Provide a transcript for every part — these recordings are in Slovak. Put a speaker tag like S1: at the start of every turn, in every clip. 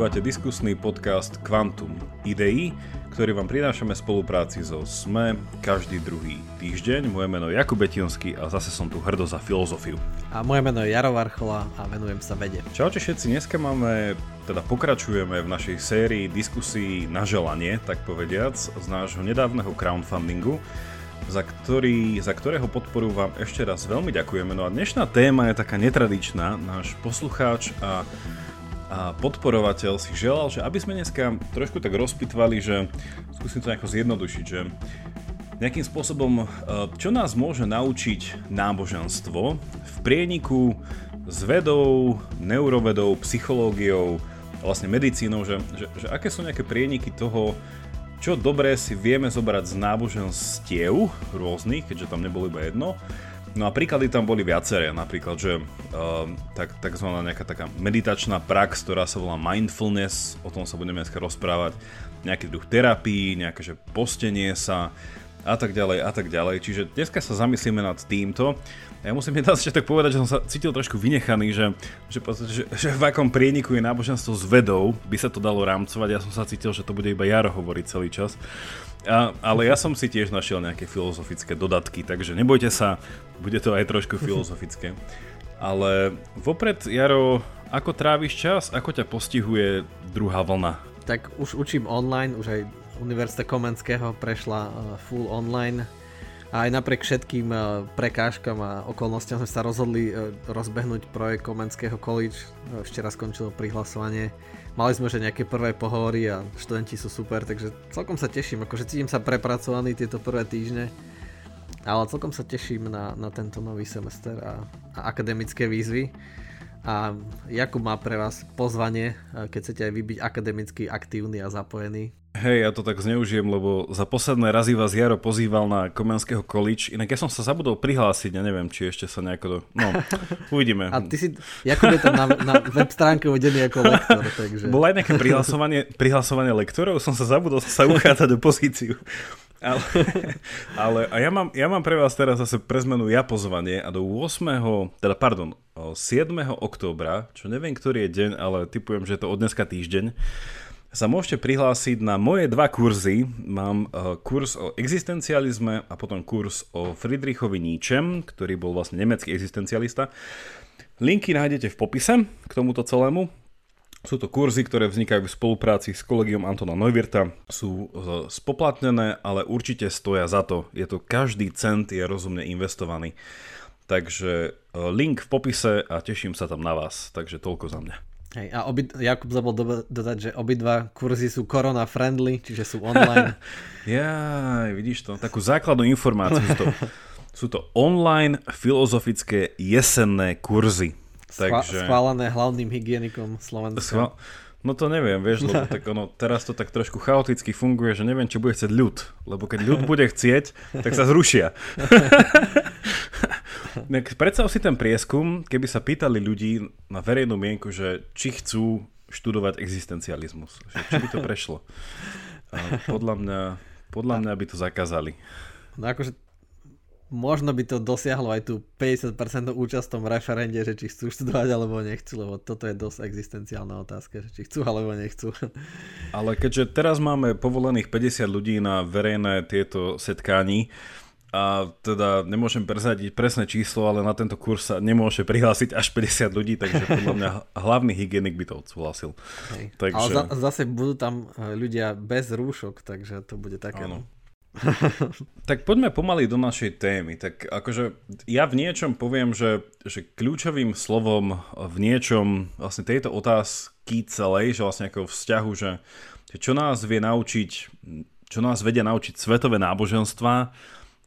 S1: Počúvate diskusný podcast Quantum Idei, ktorý vám prinášame spolupráci so SME každý druhý týždeň. Moje meno je Jakub Betionský a zase som tu hrdo za filozofiu.
S2: A moje meno je Jaro Varchola a venujem sa vede.
S1: Čaute všetci, dneska máme, teda pokračujeme v našej sérii diskusí na želanie, tak povediac, z nášho nedávneho crowdfundingu za, ktorý, za ktorého podporu vám ešte raz veľmi ďakujeme. No a dnešná téma je taká netradičná. Náš poslucháč a a podporovateľ si želal, že aby sme dneska trošku tak rozpitvali, že skúsim to nejako zjednodušiť, že nejakým spôsobom, e, čo nás môže naučiť náboženstvo v prieniku s vedou, neurovedou, psychológiou, vlastne medicínou, že, že, že aké sú nejaké prieniky toho, čo dobré si vieme zobrať z náboženstiev rôznych, keďže tam nebolo iba jedno, No a príklady tam boli viaceré, napríklad, že uh, tak, takzvaná nejaká taká meditačná prax, ktorá sa volá mindfulness, o tom sa budeme dneska rozprávať, nejaký druh terapii, nejaké že postenie sa a tak ďalej a tak ďalej. Čiže dneska sa zamyslíme nad týmto. Ja musím ešte tak povedať, že som sa cítil trošku vynechaný, že, že, že, že v akom prieniku je náboženstvo s vedou, by sa to dalo rámcovať. Ja som sa cítil, že to bude iba Jaro hovoriť celý čas. A, ale ja som si tiež našiel nejaké filozofické dodatky, takže nebojte sa, bude to aj trošku filozofické. Ale vopred, Jaro, ako tráviš čas? Ako ťa postihuje druhá vlna?
S2: Tak už učím online, už aj Univerzita Komenského prešla uh, full online a aj napriek všetkým uh, prekážkam a okolnostiam sme sa rozhodli uh, rozbehnúť projekt Komenského college. Včera skončilo prihlasovanie Mali sme že nejaké prvé pohovory a študenti sú super, takže celkom sa teším, akože cítim sa prepracovaný tieto prvé týždne, ale celkom sa teším na, na tento nový semester a, a akademické výzvy. A Jakub má pre vás pozvanie, keď chcete aj vy byť akademicky aktívny a zapojený.
S1: Hej, ja to tak zneužijem, lebo za posledné razy vás Jaro pozýval na Komenského college, inak ja som sa zabudol prihlásiť, ja neviem, či ešte sa nejako do... No, uvidíme.
S2: A ty si, Jakub je tam na, na web stránke uvedený ako lektor, takže...
S1: Bolo aj nejaké prihlasovanie, prihlasovanie lektorov, som sa zabudol sa uchádzať do pozíciu. Ale, ale a ja mám, ja mám pre vás teraz zase pre zmenu ja pozvanie a do 8. teda pardon, 7. októbra, čo neviem, ktorý je deň, ale typujem, že je to od dneska týždeň, sa môžete prihlásiť na moje dva kurzy. Mám uh, kurz o existencializme a potom kurz o Friedrichovi Nietzschem, ktorý bol vlastne nemecký existencialista. Linky nájdete v popise k tomuto celému. Sú to kurzy, ktoré vznikajú v spolupráci s kolegiom Antona Neuwirta. Sú uh, spoplatnené, ale určite stoja za to. Je to každý cent je rozumne investovaný. Takže uh, link v popise a teším sa tam na vás. Takže toľko za mňa.
S2: Hej, a obi, Jakub zabol do, dodať, že obidva kurzy sú corona friendly, čiže sú online.
S1: ja, vidíš to, takú základnú informáciu. Sú to, sú to online filozofické jesenné kurzy.
S2: Takže... Schválené hlavným hygienikom Slovenska. Schvál...
S1: No to neviem, vieš, lebo tak ono, teraz to tak trošku chaoticky funguje, že neviem, čo bude chcieť ľud. Lebo keď ľud bude chcieť, tak sa zrušia. Predstav si ten prieskum, keby sa pýtali ľudí na verejnú mienku, že či chcú študovať existencializmus. Že či by to prešlo. Podľa mňa, podľa mňa by to zakázali.
S2: No akože možno by to dosiahlo aj tú 50% účasť v tom referende, že či chcú študovať alebo nechcú, lebo toto je dosť existenciálna otázka, že či chcú alebo nechcú.
S1: Ale keďže teraz máme povolených 50 ľudí na verejné tieto setkání, a teda nemôžem prezadiť presné číslo, ale na tento kurz sa nemôže prihlásiť až 50 ľudí, takže podľa mňa hlavný hygienik by to odsúhlasil.
S2: Hej. Takže... Ale za, zase budú tam e, ľudia bez rúšok, takže to bude také. Áno. No.
S1: tak poďme pomaly do našej témy. Tak akože ja v niečom poviem, že, že kľúčovým slovom v niečom vlastne tejto otázky celej, že vlastne ako vzťahu, že, že čo nás vie naučiť, čo nás vedia naučiť svetové náboženstva,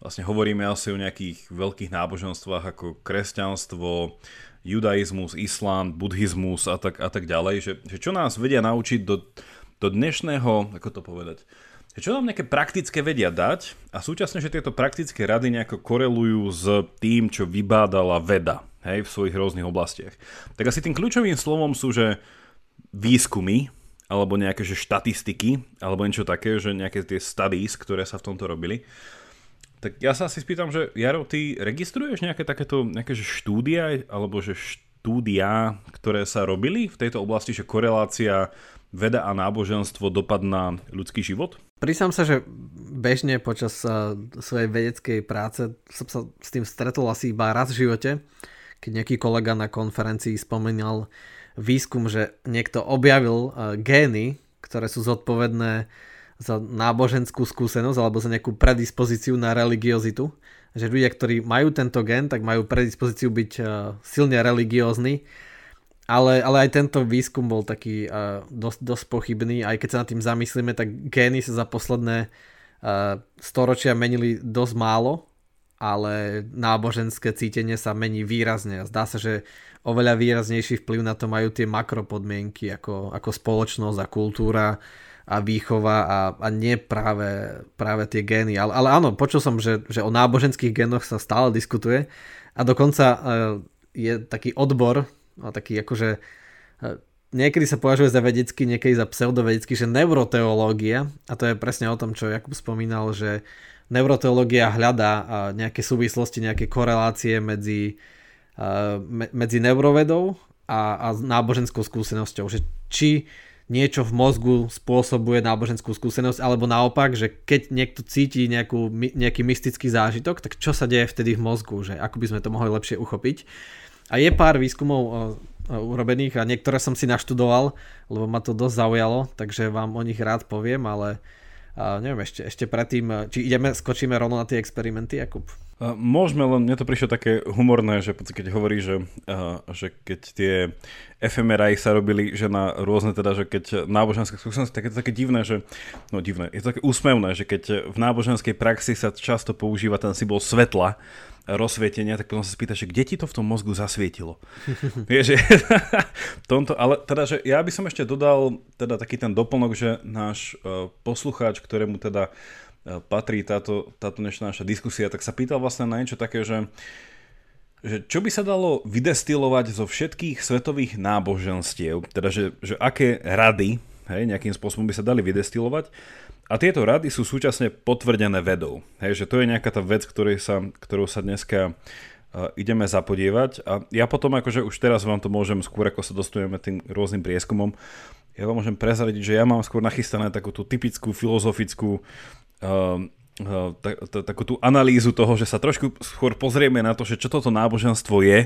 S1: vlastne hovoríme asi o nejakých veľkých náboženstvách ako kresťanstvo, judaizmus, islám, buddhizmus a tak, a tak ďalej, že, že čo nás vedia naučiť do, do dnešného, ako to povedať, že čo nám nejaké praktické vedia dať a súčasne, že tieto praktické rady nejako korelujú s tým, čo vybádala veda hej, v svojich rôznych oblastiach. Tak asi tým kľúčovým slovom sú, že výskumy, alebo nejaké že štatistiky, alebo niečo také, že nejaké tie studies, ktoré sa v tomto robili. Tak ja sa asi spýtam, že Jaro, ty registruješ nejaké takéto nejaké že štúdia, alebo že štúdia, ktoré sa robili v tejto oblasti, že korelácia veda a náboženstvo dopad na ľudský život?
S2: Prísam sa, že bežne počas uh, svojej vedeckej práce som sa s tým stretol asi iba raz v živote, keď nejaký kolega na konferencii spomínal výskum, že niekto objavil uh, gény, ktoré sú zodpovedné za náboženskú skúsenosť alebo za nejakú predispozíciu na religiozitu. Že ľudia, ktorí majú tento gen, tak majú predispozíciu byť uh, silne religiózni ale, ale aj tento výskum bol taký uh, dosť, dosť pochybný. Aj keď sa nad tým zamyslíme, tak gény sa za posledné uh, storočia menili dosť málo, ale náboženské cítenie sa mení výrazne. Zdá sa, že oveľa výraznejší vplyv na to majú tie makropodmienky ako, ako spoločnosť a kultúra a výchova a, a nie práve, práve tie gény. Ale, ale áno, počul som, že, že o náboženských génoch sa stále diskutuje. A dokonca uh, je taký odbor taký akože e, niekedy sa považuje za vedecký, niekedy za pseudovedecký, že neuroteológia, a to je presne o tom, čo Jakub spomínal, že neuroteológia hľadá e, nejaké súvislosti, nejaké korelácie medzi, e, medzi neurovedou a, a náboženskou skúsenosťou, že či niečo v mozgu spôsobuje náboženskú skúsenosť, alebo naopak, že keď niekto cíti nejakú, nejaký mystický zážitok, tak čo sa deje vtedy v mozgu, že ako by sme to mohli lepšie uchopiť. A je pár výskumov urobených a niektoré som si naštudoval, lebo ma to dosť zaujalo, takže vám o nich rád poviem, ale uh, neviem, ešte, ešte predtým, či ideme, skočíme rovno na tie experimenty, Jakub?
S1: Môžeme, len mne to prišlo také humorné, že keď hovorí, že, uh, že keď tie FMRI sa robili, že na rôzne teda, že keď náboženské skúsenosti, tak je to také divné, že, no divné, je to také úsmevné, že keď v náboženskej praxi sa často používa ten symbol svetla, rozsvietenia, tak potom sa spýta, že kde ti to v tom mozgu zasvietilo. Vieš, že tomto, ale teda, že ja by som ešte dodal teda taký ten doplnok, že náš uh, poslucháč, ktorému teda uh, patrí táto, táto dnešná naša diskusia, tak sa pýtal vlastne na niečo také, že že čo by sa dalo vydestilovať zo všetkých svetových náboženstiev, teda že, že aké rady hej, nejakým spôsobom by sa dali vydestilovať a tieto rady sú súčasne potvrdené vedou. Hej, že to je nejaká tá vec, ktorej sa, ktorou sa dneska uh, ideme zapodievať. A ja potom akože už teraz vám to môžem skôr, ako sa dostujeme tým rôznym prieskumom, ja vám môžem prezradiť, že ja mám skôr nachystané takú tú typickú filozofickú uh, takú tú analýzu toho, že sa trošku skôr pozrieme na to, že čo toto náboženstvo je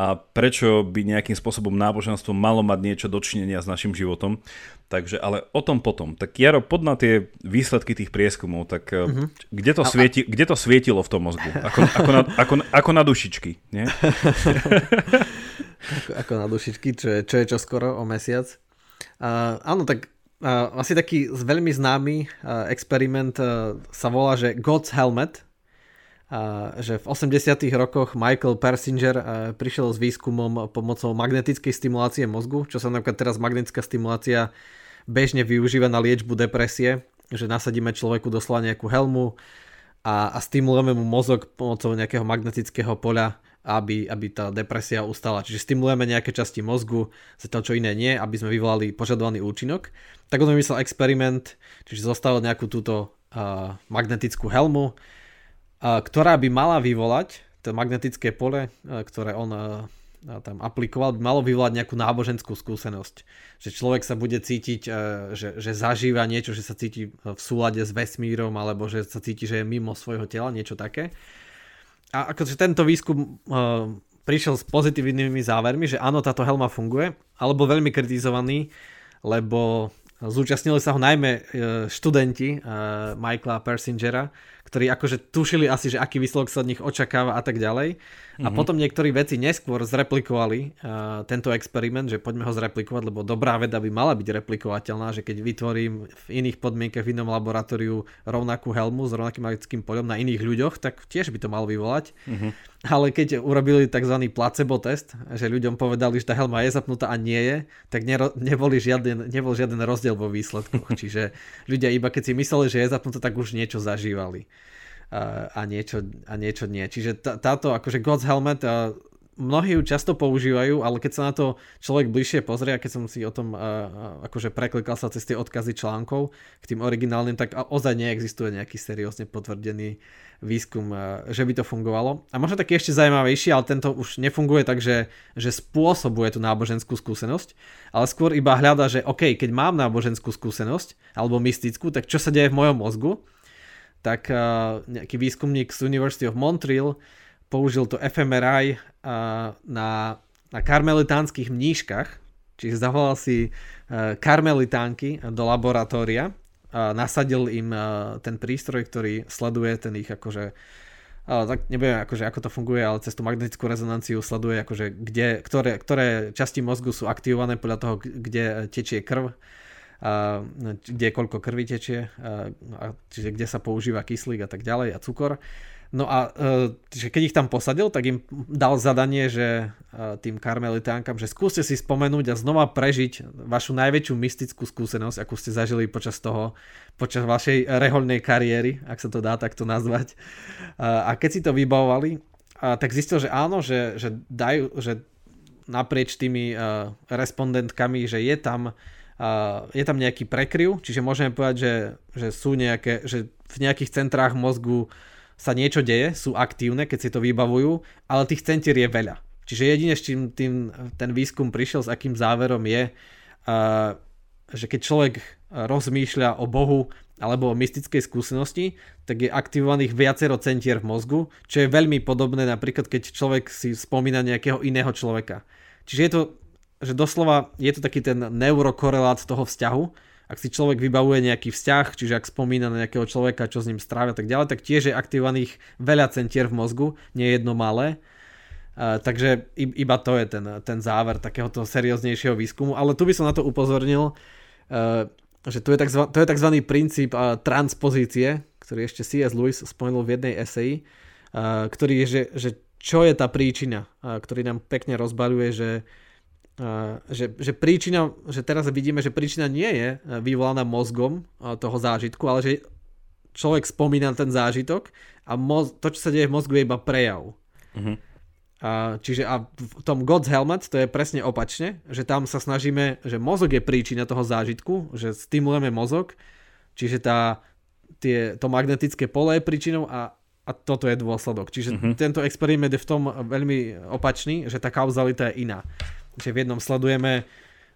S1: a prečo by nejakým spôsobom náboženstvo malo mať niečo dočinenia s našim životom. Takže, ale o tom potom. Tak Jaro, pod na tie výsledky tých prieskumov, tak mm-hmm. kde, to svieti, kde to svietilo v tom mozgu? Ako, ako, na, ako, ako na dušičky, nie?
S2: ako, ako na dušičky, čo je, čo je čoskoro o mesiac. Uh, áno, tak uh, asi taký veľmi známy uh, experiment uh, sa volá, že God's Helmet, že v 80. rokoch Michael Persinger prišiel s výskumom pomocou magnetickej stimulácie mozgu, čo sa napríklad teraz magnetická stimulácia bežne využíva na liečbu depresie, že nasadíme človeku doslova nejakú helmu a, a stimulujeme mu mozog pomocou nejakého magnetického poľa, aby, aby tá depresia ustala. Čiže stimulujeme nejaké časti mozgu, zatiaľ čo iné nie, aby sme vyvolali požadovaný účinok. Tak on vymyslel experiment, čiže zostavil nejakú túto uh, magnetickú helmu, ktorá by mala vyvolať to magnetické pole, ktoré on tam aplikoval, by malo vyvolať nejakú náboženskú skúsenosť. Že človek sa bude cítiť, že, že zažíva niečo, že sa cíti v súlade s vesmírom, alebo že sa cíti, že je mimo svojho tela, niečo také. A akože tento výskum prišiel s pozitívnymi závermi, že áno, táto helma funguje, alebo veľmi kritizovaný, lebo zúčastnili sa ho najmä e, študenti Michaela Persingera, ktorí akože tušili asi, že aký výsledok sa od nich očakáva a tak ďalej. A mm-hmm. potom niektorí veci neskôr zreplikovali uh, tento experiment, že poďme ho zreplikovať, lebo dobrá veda by mala byť replikovateľná, že keď vytvorím v iných podmienkach v inom laboratóriu rovnakú helmu s rovnakým magickým poľom na iných ľuďoch, tak tiež by to malo vyvolať. Mm-hmm. Ale keď urobili tzv. placebo test, že ľuďom povedali, že tá helma je zapnutá a nie je, tak nero- neboli žiaden, nebol žiaden rozdiel vo výsledkoch. Čiže ľudia iba keď si mysleli, že je zapnutá, tak už niečo zažívali a niečo, a niečo nie. Čiže táto akože God's Helmet mnohí ju často používajú, ale keď sa na to človek bližšie pozrie, a keď som si o tom uh, akože preklikal sa cez tie odkazy článkov k tým originálnym, tak ozaj neexistuje nejaký seriózne potvrdený výskum, uh, že by to fungovalo. A možno taký ešte zaujímavejší, ale tento už nefunguje tak, že, že spôsobuje tú náboženskú skúsenosť, ale skôr iba hľada, že OK, keď mám náboženskú skúsenosť alebo mystickú, tak čo sa deje v mojom mozgu, tak nejaký výskumník z University of Montreal použil to fMRI na, na karmelitánskych mníškach, čiže zavolal si e, karmelitánky do laboratória, a nasadil im e, ten prístroj, ktorý sleduje ten ich akože tak neviem akože ako to funguje, ale cez tú magnetickú rezonanciu sleduje akože kde, ktoré, ktoré časti mozgu sú aktivované podľa toho, kde tečie krv, kde koľko krvi tečie, čiže kde sa používa kyslík a tak ďalej a cukor. No a že keď ich tam posadil, tak im dal zadanie, že tým karmelitánkam, že skúste si spomenúť a znova prežiť vašu najväčšiu mystickú skúsenosť, akú ste zažili počas toho, počas vašej rehoľnej kariéry, ak sa to dá takto nazvať. A keď si to vybavovali, tak zistil, že áno, že, že dajú, že naprieč tými respondentkami, že je tam je tam nejaký prekryv, čiže môžeme povedať, že, že sú nejaké, že v nejakých centrách mozgu sa niečo deje, sú aktívne, keď si to vybavujú, ale tých centier je veľa. Čiže jedine, s čím tým, ten výskum prišiel, s akým záverom je, že keď človek rozmýšľa o Bohu alebo o mystickej skúsenosti, tak je aktivovaných viacero centier v mozgu, čo je veľmi podobné napríklad, keď človek si spomína nejakého iného človeka. Čiže je to, že doslova je to taký ten neurokorelát toho vzťahu, ak si človek vybavuje nejaký vzťah, čiže ak spomína na nejakého človeka, čo s ním strávia tak ďalej, tak tiež je aktivovaných veľa centier v mozgu, nie jedno malé. Uh, takže iba to je ten, ten záver takéhoto serióznejšieho výskumu. Ale tu by som na to upozornil, uh, že tu je tzv. to je tzv. princíp uh, transpozície, ktorý ešte C.S. Lewis spomenul v jednej eseji, ktorý je, že, že čo je tá príčina, ktorý nám pekne rozbaľuje, že že, že príčina, že teraz vidíme, že príčina nie je e, vyvolaná mozgom e, toho zážitku, ale že človek spomína ten zážitok a moz, to, čo sa deje v mozgu, je iba prejav. Uh-huh. A, čiže a v tom God's Helmet to je presne opačne, že tam sa snažíme, že mozog je príčina toho zážitku, že stimulujeme mozog, čiže tá, tie, to magnetické pole je príčinou a, a toto je dôsledok. Čiže uh-huh. tento experiment je v tom veľmi opačný, že tá kauzalita je iná že v jednom sledujeme,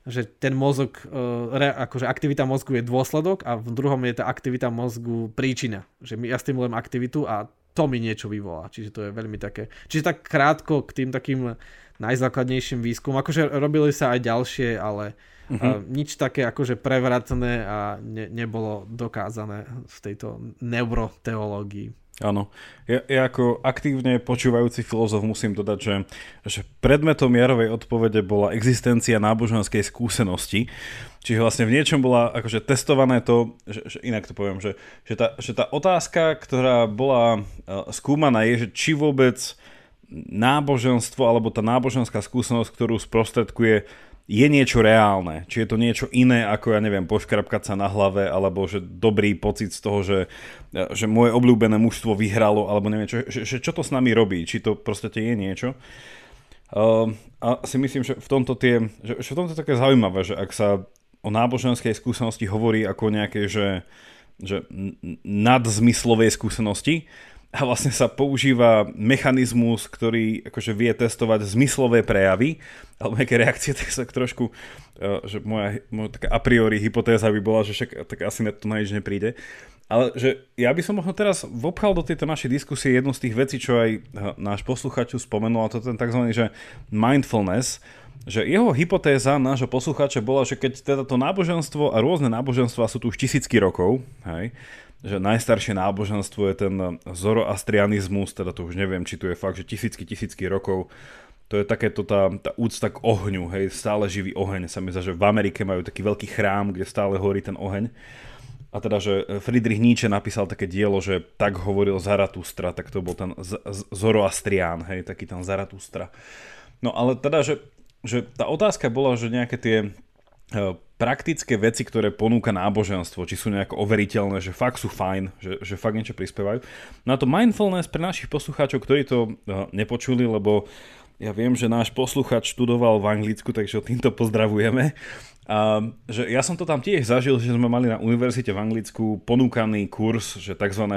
S2: že ten mozog, e, akože aktivita mozgu je dôsledok a v druhom je tá aktivita mozgu príčina. Že my ja stimulujem aktivitu a to mi niečo vyvolá. Čiže to je veľmi také... Čiže tak krátko k tým takým najzákladnejším výskumom. Akože robili sa aj ďalšie, ale uh-huh. nič také akože prevratné a ne, nebolo dokázané v tejto neuroteológii.
S1: Áno. Ja, ja ako aktívne počúvajúci filozof musím dodať, že, že predmetom Jarovej odpovede bola existencia náboženskej skúsenosti. Čiže vlastne v niečom bola akože testované to, že, že inak to poviem, že, že, tá, že tá otázka, ktorá bola uh, skúmaná je, že či vôbec náboženstvo alebo tá náboženská skúsenosť, ktorú sprostredkuje je niečo reálne. Či je to niečo iné ako, ja neviem, poškrapkať sa na hlave, alebo že dobrý pocit z toho, že, že moje obľúbené mužstvo vyhralo, alebo neviem, čo, že, že čo to s nami robí, či to proste je niečo. Uh, a si myslím, že v tomto tie, že, že v tomto je také zaujímavé, že ak sa o náboženskej skúsenosti hovorí ako nejaké, že, že nadzmyslovej skúsenosti, a vlastne sa používa mechanizmus, ktorý akože vie testovať zmyslové prejavy alebo nejaké reakcie, tak sa trošku, e, že moja, moja taká a priori hypotéza by bola, že však tak asi to na nič nepríde. Ale že ja by som možno teraz vopchal do tejto našej diskusie jednu z tých vecí, čo aj e, náš posluchač spomenul, a to ten tzv. Že mindfulness, že jeho hypotéza nášho poslucháča bola, že keď teda to náboženstvo a rôzne náboženstva sú tu už tisícky rokov, hej, že najstaršie náboženstvo je ten zoroastrianizmus, teda to už neviem, či tu je fakt, že tisícky, tisícky rokov. To je takéto tá, tá úcta k ohňu, hej, stále živý oheň. Sa mi zdá, že v Amerike majú taký veľký chrám, kde stále horí ten oheň. A teda, že Friedrich Nietzsche napísal také dielo, že tak hovoril Zaratustra, tak to bol ten z- z- Zoroastrián, hej, taký ten Zaratustra. No ale teda, že, že tá otázka bola, že nejaké tie praktické veci, ktoré ponúka náboženstvo, či sú nejako overiteľné, že fakt sú fajn, že, že fakt niečo prispievajú. No a to mindfulness pre našich poslucháčov, ktorí to e, nepočuli, lebo Ja viem, že náš posluchač študoval v Anglicku, takže týmto pozdravujeme. A, že ja som to tam tiež zažil, že sme mali na univerzite v Anglicku ponúkaný kurz, že tzv.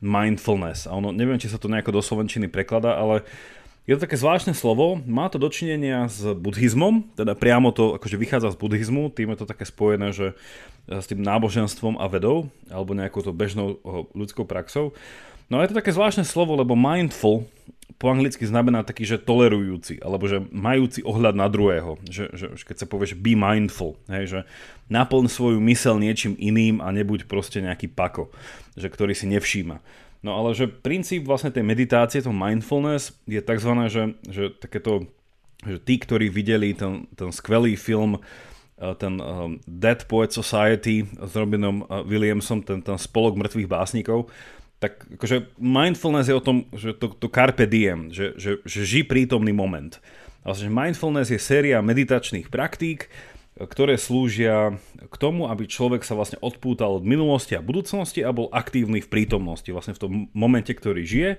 S1: mindfulness. A ono, neviem, či sa to nejako do slovenčiny prekladá, ale je to také zvláštne slovo, má to dočinenia s buddhizmom, teda priamo to akože vychádza z buddhizmu, tým je to také spojené, že s tým náboženstvom a vedou, alebo nejakou to bežnou ľudskou praxou. No je to také zvláštne slovo, lebo mindful po anglicky znamená taký, že tolerujúci, alebo že majúci ohľad na druhého. Že, že keď sa povie, be mindful, hej, že naplň svoju mysel niečím iným a nebuď proste nejaký pako, že ktorý si nevšíma. No ale že princíp vlastne tej meditácie, to mindfulness, je tzv. že, že takéto, že tí, ktorí videli ten, ten skvelý film eh, ten um, Dead Poet Society s Robinom eh, Williamsom, ten, ten spolok mŕtvych básnikov, tak akože mindfulness je o tom, že to, to carpe diem, že, že, že ži prítomný moment. Vlastne, že mindfulness je séria meditačných praktík, ktoré slúžia k tomu, aby človek sa vlastne odpútal od minulosti a budúcnosti a bol aktívny v prítomnosti, vlastne v tom momente, ktorý žije,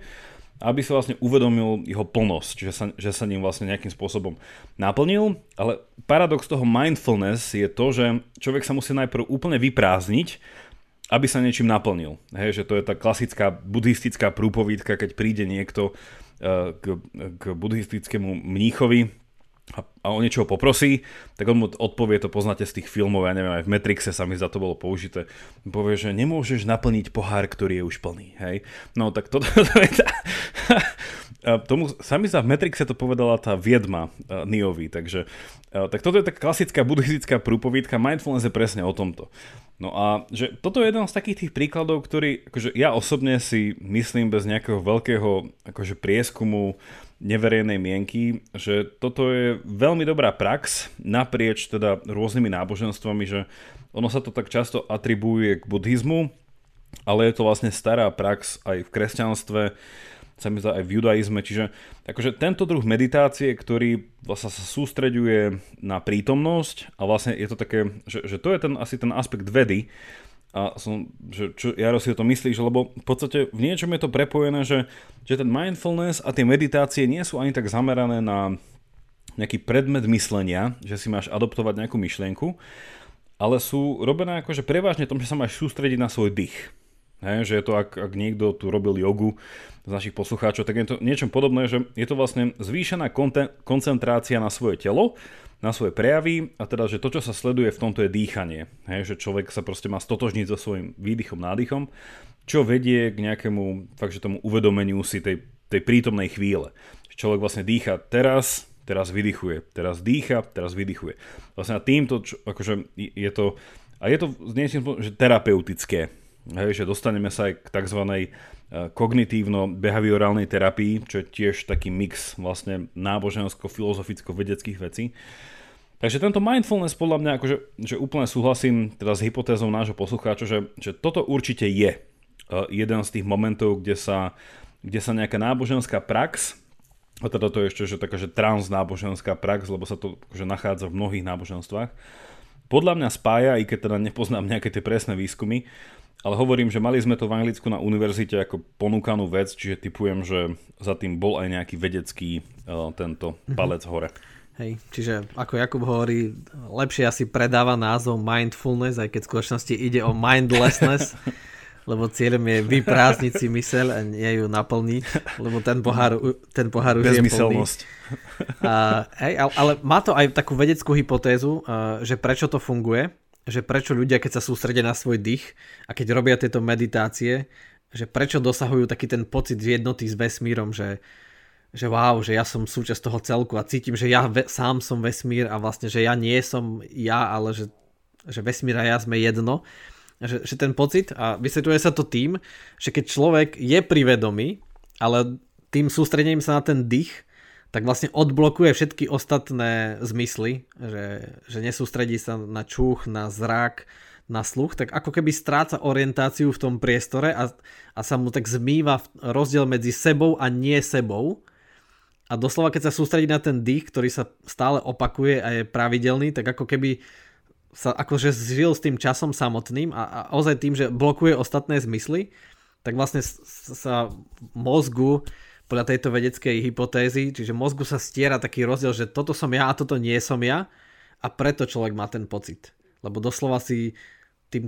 S1: aby sa vlastne uvedomil jeho plnosť, že sa, že sa ním vlastne nejakým spôsobom naplnil. Ale paradox toho mindfulness je to, že človek sa musí najprv úplne vyprázdniť, aby sa niečím naplnil. Hej, že to je tá klasická buddhistická prúpovídka, keď príde niekto uh, k, k buddhistickému mníchovi a, a o niečo poprosí, tak on mu odpovie, to poznáte z tých filmov, ja neviem, aj v Matrixe sa mi za to bolo použité, povie, že nemôžeš naplniť pohár, ktorý je už plný, hej. No tak toto to, je tá... tomu, sami sa v Matrixe to povedala tá viedma uh, Niovi, takže uh, tak toto je tá klasická buddhistická prúpovídka, mindfulness je presne o tomto. No a že toto je jeden z takých tých príkladov, ktorý akože ja osobne si myslím bez nejakého veľkého akože prieskumu neverejnej mienky, že toto je veľmi dobrá prax naprieč teda rôznymi náboženstvami, že ono sa to tak často atribuje k buddhizmu, ale je to vlastne stará prax aj v kresťanstve, sa mi zdá aj v judaizme, čiže akože tento druh meditácie, ktorý vlastne sa sústreďuje na prítomnosť a vlastne je to také, že, že to je ten, asi ten aspekt vedy, a som, že čo Jaro si o to myslíš, lebo v podstate v niečom je to prepojené, že, že ten mindfulness a tie meditácie nie sú ani tak zamerané na nejaký predmet myslenia, že si máš adoptovať nejakú myšlienku, ale sú robené akože prevažne tom, že sa máš sústrediť na svoj dých. Hej, že je to, ak, ak niekto tu robil jogu z našich poslucháčov, tak je to niečo podobné, že je to vlastne zvýšená konten- koncentrácia na svoje telo, na svoje prejavy a teda, že to, čo sa sleduje v tomto je dýchanie. Hej, že človek sa proste má stotožniť so svojím výdychom, nádychom, čo vedie k nejakému fakt, že tomu uvedomeniu si tej, tej prítomnej chvíle. Človek vlastne dýcha teraz, teraz vydychuje, teraz dýcha, teraz vydychuje. Vlastne a týmto, čo, akože je to, a je to niečím, že terapeutické, Hej, že dostaneme sa aj k tzv. Eh, kognitívno-behaviorálnej terapii, čo je tiež taký mix vlastne nábožensko-filozoficko-vedeckých vecí. Takže tento mindfulness podľa mňa, akože, že úplne súhlasím teda s hypotézou nášho poslucháča, že, že toto určite je uh, jeden z tých momentov, kde sa, kde sa nejaká náboženská prax, a teda to je ešte že taká, že transnáboženská prax, lebo sa to akože nachádza v mnohých náboženstvách, podľa mňa spája, i keď teda nepoznám nejaké tie presné výskumy, ale hovorím, že mali sme to v Anglicku na univerzite ako ponúkanú vec, čiže typujem, že za tým bol aj nejaký vedecký uh, tento mhm. palec hore.
S2: Hej, čiže ako Jakub hovorí, lepšie asi predáva názov mindfulness, aj keď v skutočnosti ide o mindlessness, lebo cieľom je vyprázdniť si myseľ a nie ju naplniť, lebo ten pohár, ten pohár už je plný. A, hej, ale má to aj takú vedeckú hypotézu, že prečo to funguje že prečo ľudia, keď sa sústredia na svoj dých a keď robia tieto meditácie, že prečo dosahujú taký ten pocit jednoty s vesmírom, že, že wow, že ja som súčasť toho celku a cítim, že ja ve, sám som vesmír a vlastne, že ja nie som ja, ale že, že vesmír a ja sme jedno. Že, že ten pocit, a vysvetľuje sa to tým, že keď človek je privedomý, ale tým sústredením sa na ten dých, tak vlastne odblokuje všetky ostatné zmysly, že, že nesústredí sa na čuch, na zrak, na sluch, tak ako keby stráca orientáciu v tom priestore a, a sa mu tak zmýva rozdiel medzi sebou a nie sebou. A doslova, keď sa sústredí na ten dých, ktorý sa stále opakuje a je pravidelný, tak ako keby sa akože zžil s tým časom samotným a, a ozaj tým, že blokuje ostatné zmysly, tak vlastne sa mozgu podľa tejto vedeckej hypotézy, čiže mozgu sa stiera taký rozdiel, že toto som ja a toto nie som ja a preto človek má ten pocit. Lebo doslova si tým,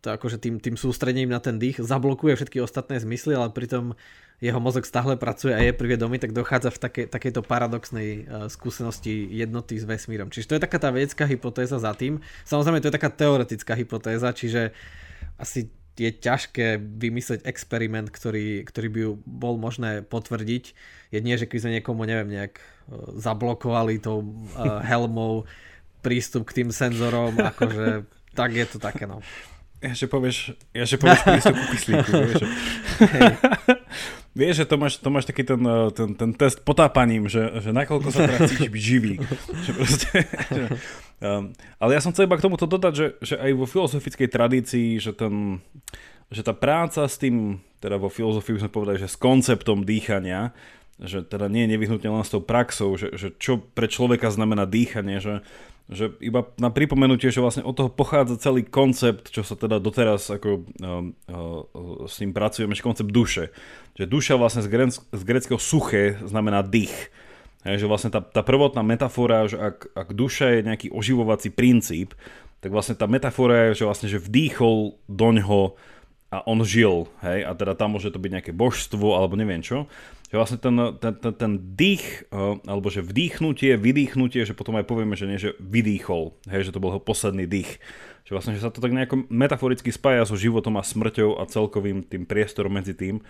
S2: to akože tým, tým sústredením na ten dých zablokuje všetky ostatné zmysly, ale pritom jeho mozog stále pracuje a je privedomý, tak dochádza v take, takejto paradoxnej uh, skúsenosti jednoty s vesmírom. Čiže to je taká tá vedecká hypotéza za tým. Samozrejme to je taká teoretická hypotéza, čiže asi je ťažké vymyslieť experiment, ktorý, ktorý by bol možné potvrdiť. Jedine, že keď sme niekomu, neviem, nejak e, zablokovali tou uh, helmou prístup k tým senzorom, akože tak je to také, no.
S1: Ja, že povieš, ja, že povieš prístup k kyslíku, vieš. vieš, že to máš, to máš taký ten, eh, ten, ten test potápaním, že, že nakoľko sa teraz cítiš byť živý. Že proste, že, um, ale ja som chcel iba k tomuto dodať, že, že aj vo filozofickej tradícii, že, ten, že tá práca s tým, teda vo filozofii sme povedali, že s konceptom dýchania, že teda nie je nevyhnutne len s tou praxou, že, že čo pre človeka znamená dýchanie, že že iba na pripomenutie, že vlastne od toho pochádza celý koncept, čo sa teda doteraz ako, uh, uh, s ním pracujeme, že koncept duše. Že duša vlastne z, grec, z greckého suché znamená dých. Hej, že vlastne tá, tá prvotná metafora, že ak, ak duša je nejaký oživovací princíp, tak vlastne tá metafora je, že vlastne že vdýchol doňho a on žil, hej, a teda tam môže to byť nejaké božstvo alebo neviem čo že vlastne ten, ten, ten, ten dých, eh, alebo že vdýchnutie, vydýchnutie, že potom aj povieme, že nie, že vydýchol, hej, že to bol jeho posledný dých. Že vlastne, že sa to tak nejako metaforicky spája so životom a smrťou a celkovým tým priestorom medzi tým.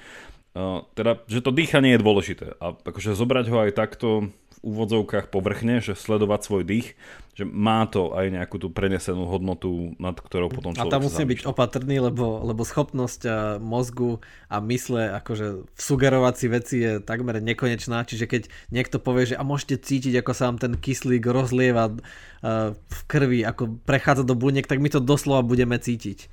S1: Uh, teda, že to dýchanie je dôležité a akože zobrať ho aj takto úvodzovkách povrchne, že sledovať svoj dých, že má to aj nejakú tú prenesenú hodnotu, nad ktorou potom človek
S2: A tam musí byť opatrný, lebo, lebo schopnosť mozgu a mysle akože sugerovať si veci je takmer nekonečná, čiže keď niekto povie, že a môžete cítiť, ako sa vám ten kyslík rozlieva v krvi, ako prechádza do buniek, tak my to doslova budeme cítiť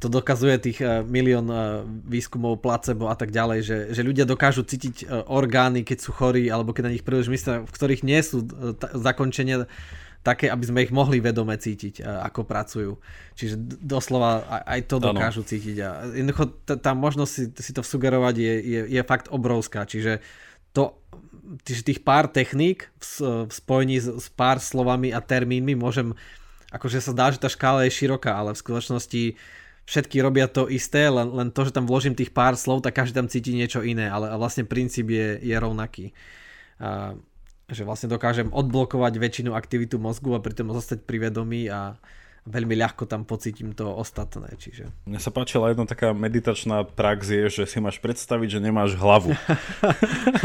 S2: to dokazuje tých uh, milión uh, výskumov, placebo a tak ďalej, že, že ľudia dokážu cítiť uh, orgány, keď sú chorí, alebo keď na nich príliš myslia, v ktorých nie sú uh, t- zakončenia také, aby sme ich mohli vedome cítiť, uh, ako pracujú. Čiže doslova aj, to dokážu ano. cítiť. A jednoducho t- tá možnosť si, si to sugerovať je, je, je fakt obrovská. Čiže to, tých pár techník v, v spojení s, s pár slovami a termínmi môžem, akože sa dá, že tá škála je široká, ale v skutočnosti všetky robia to isté, len, len to, že tam vložím tých pár slov, tak každý tam cíti niečo iné, ale vlastne princíp je, je rovnaký. A, že vlastne dokážem odblokovať väčšinu aktivitu mozgu a pritom zostať pri vedomí a veľmi ľahko tam pocítim to ostatné. Čiže...
S1: Mne sa páčila jedna taká meditačná prax je, že si máš predstaviť, že nemáš hlavu.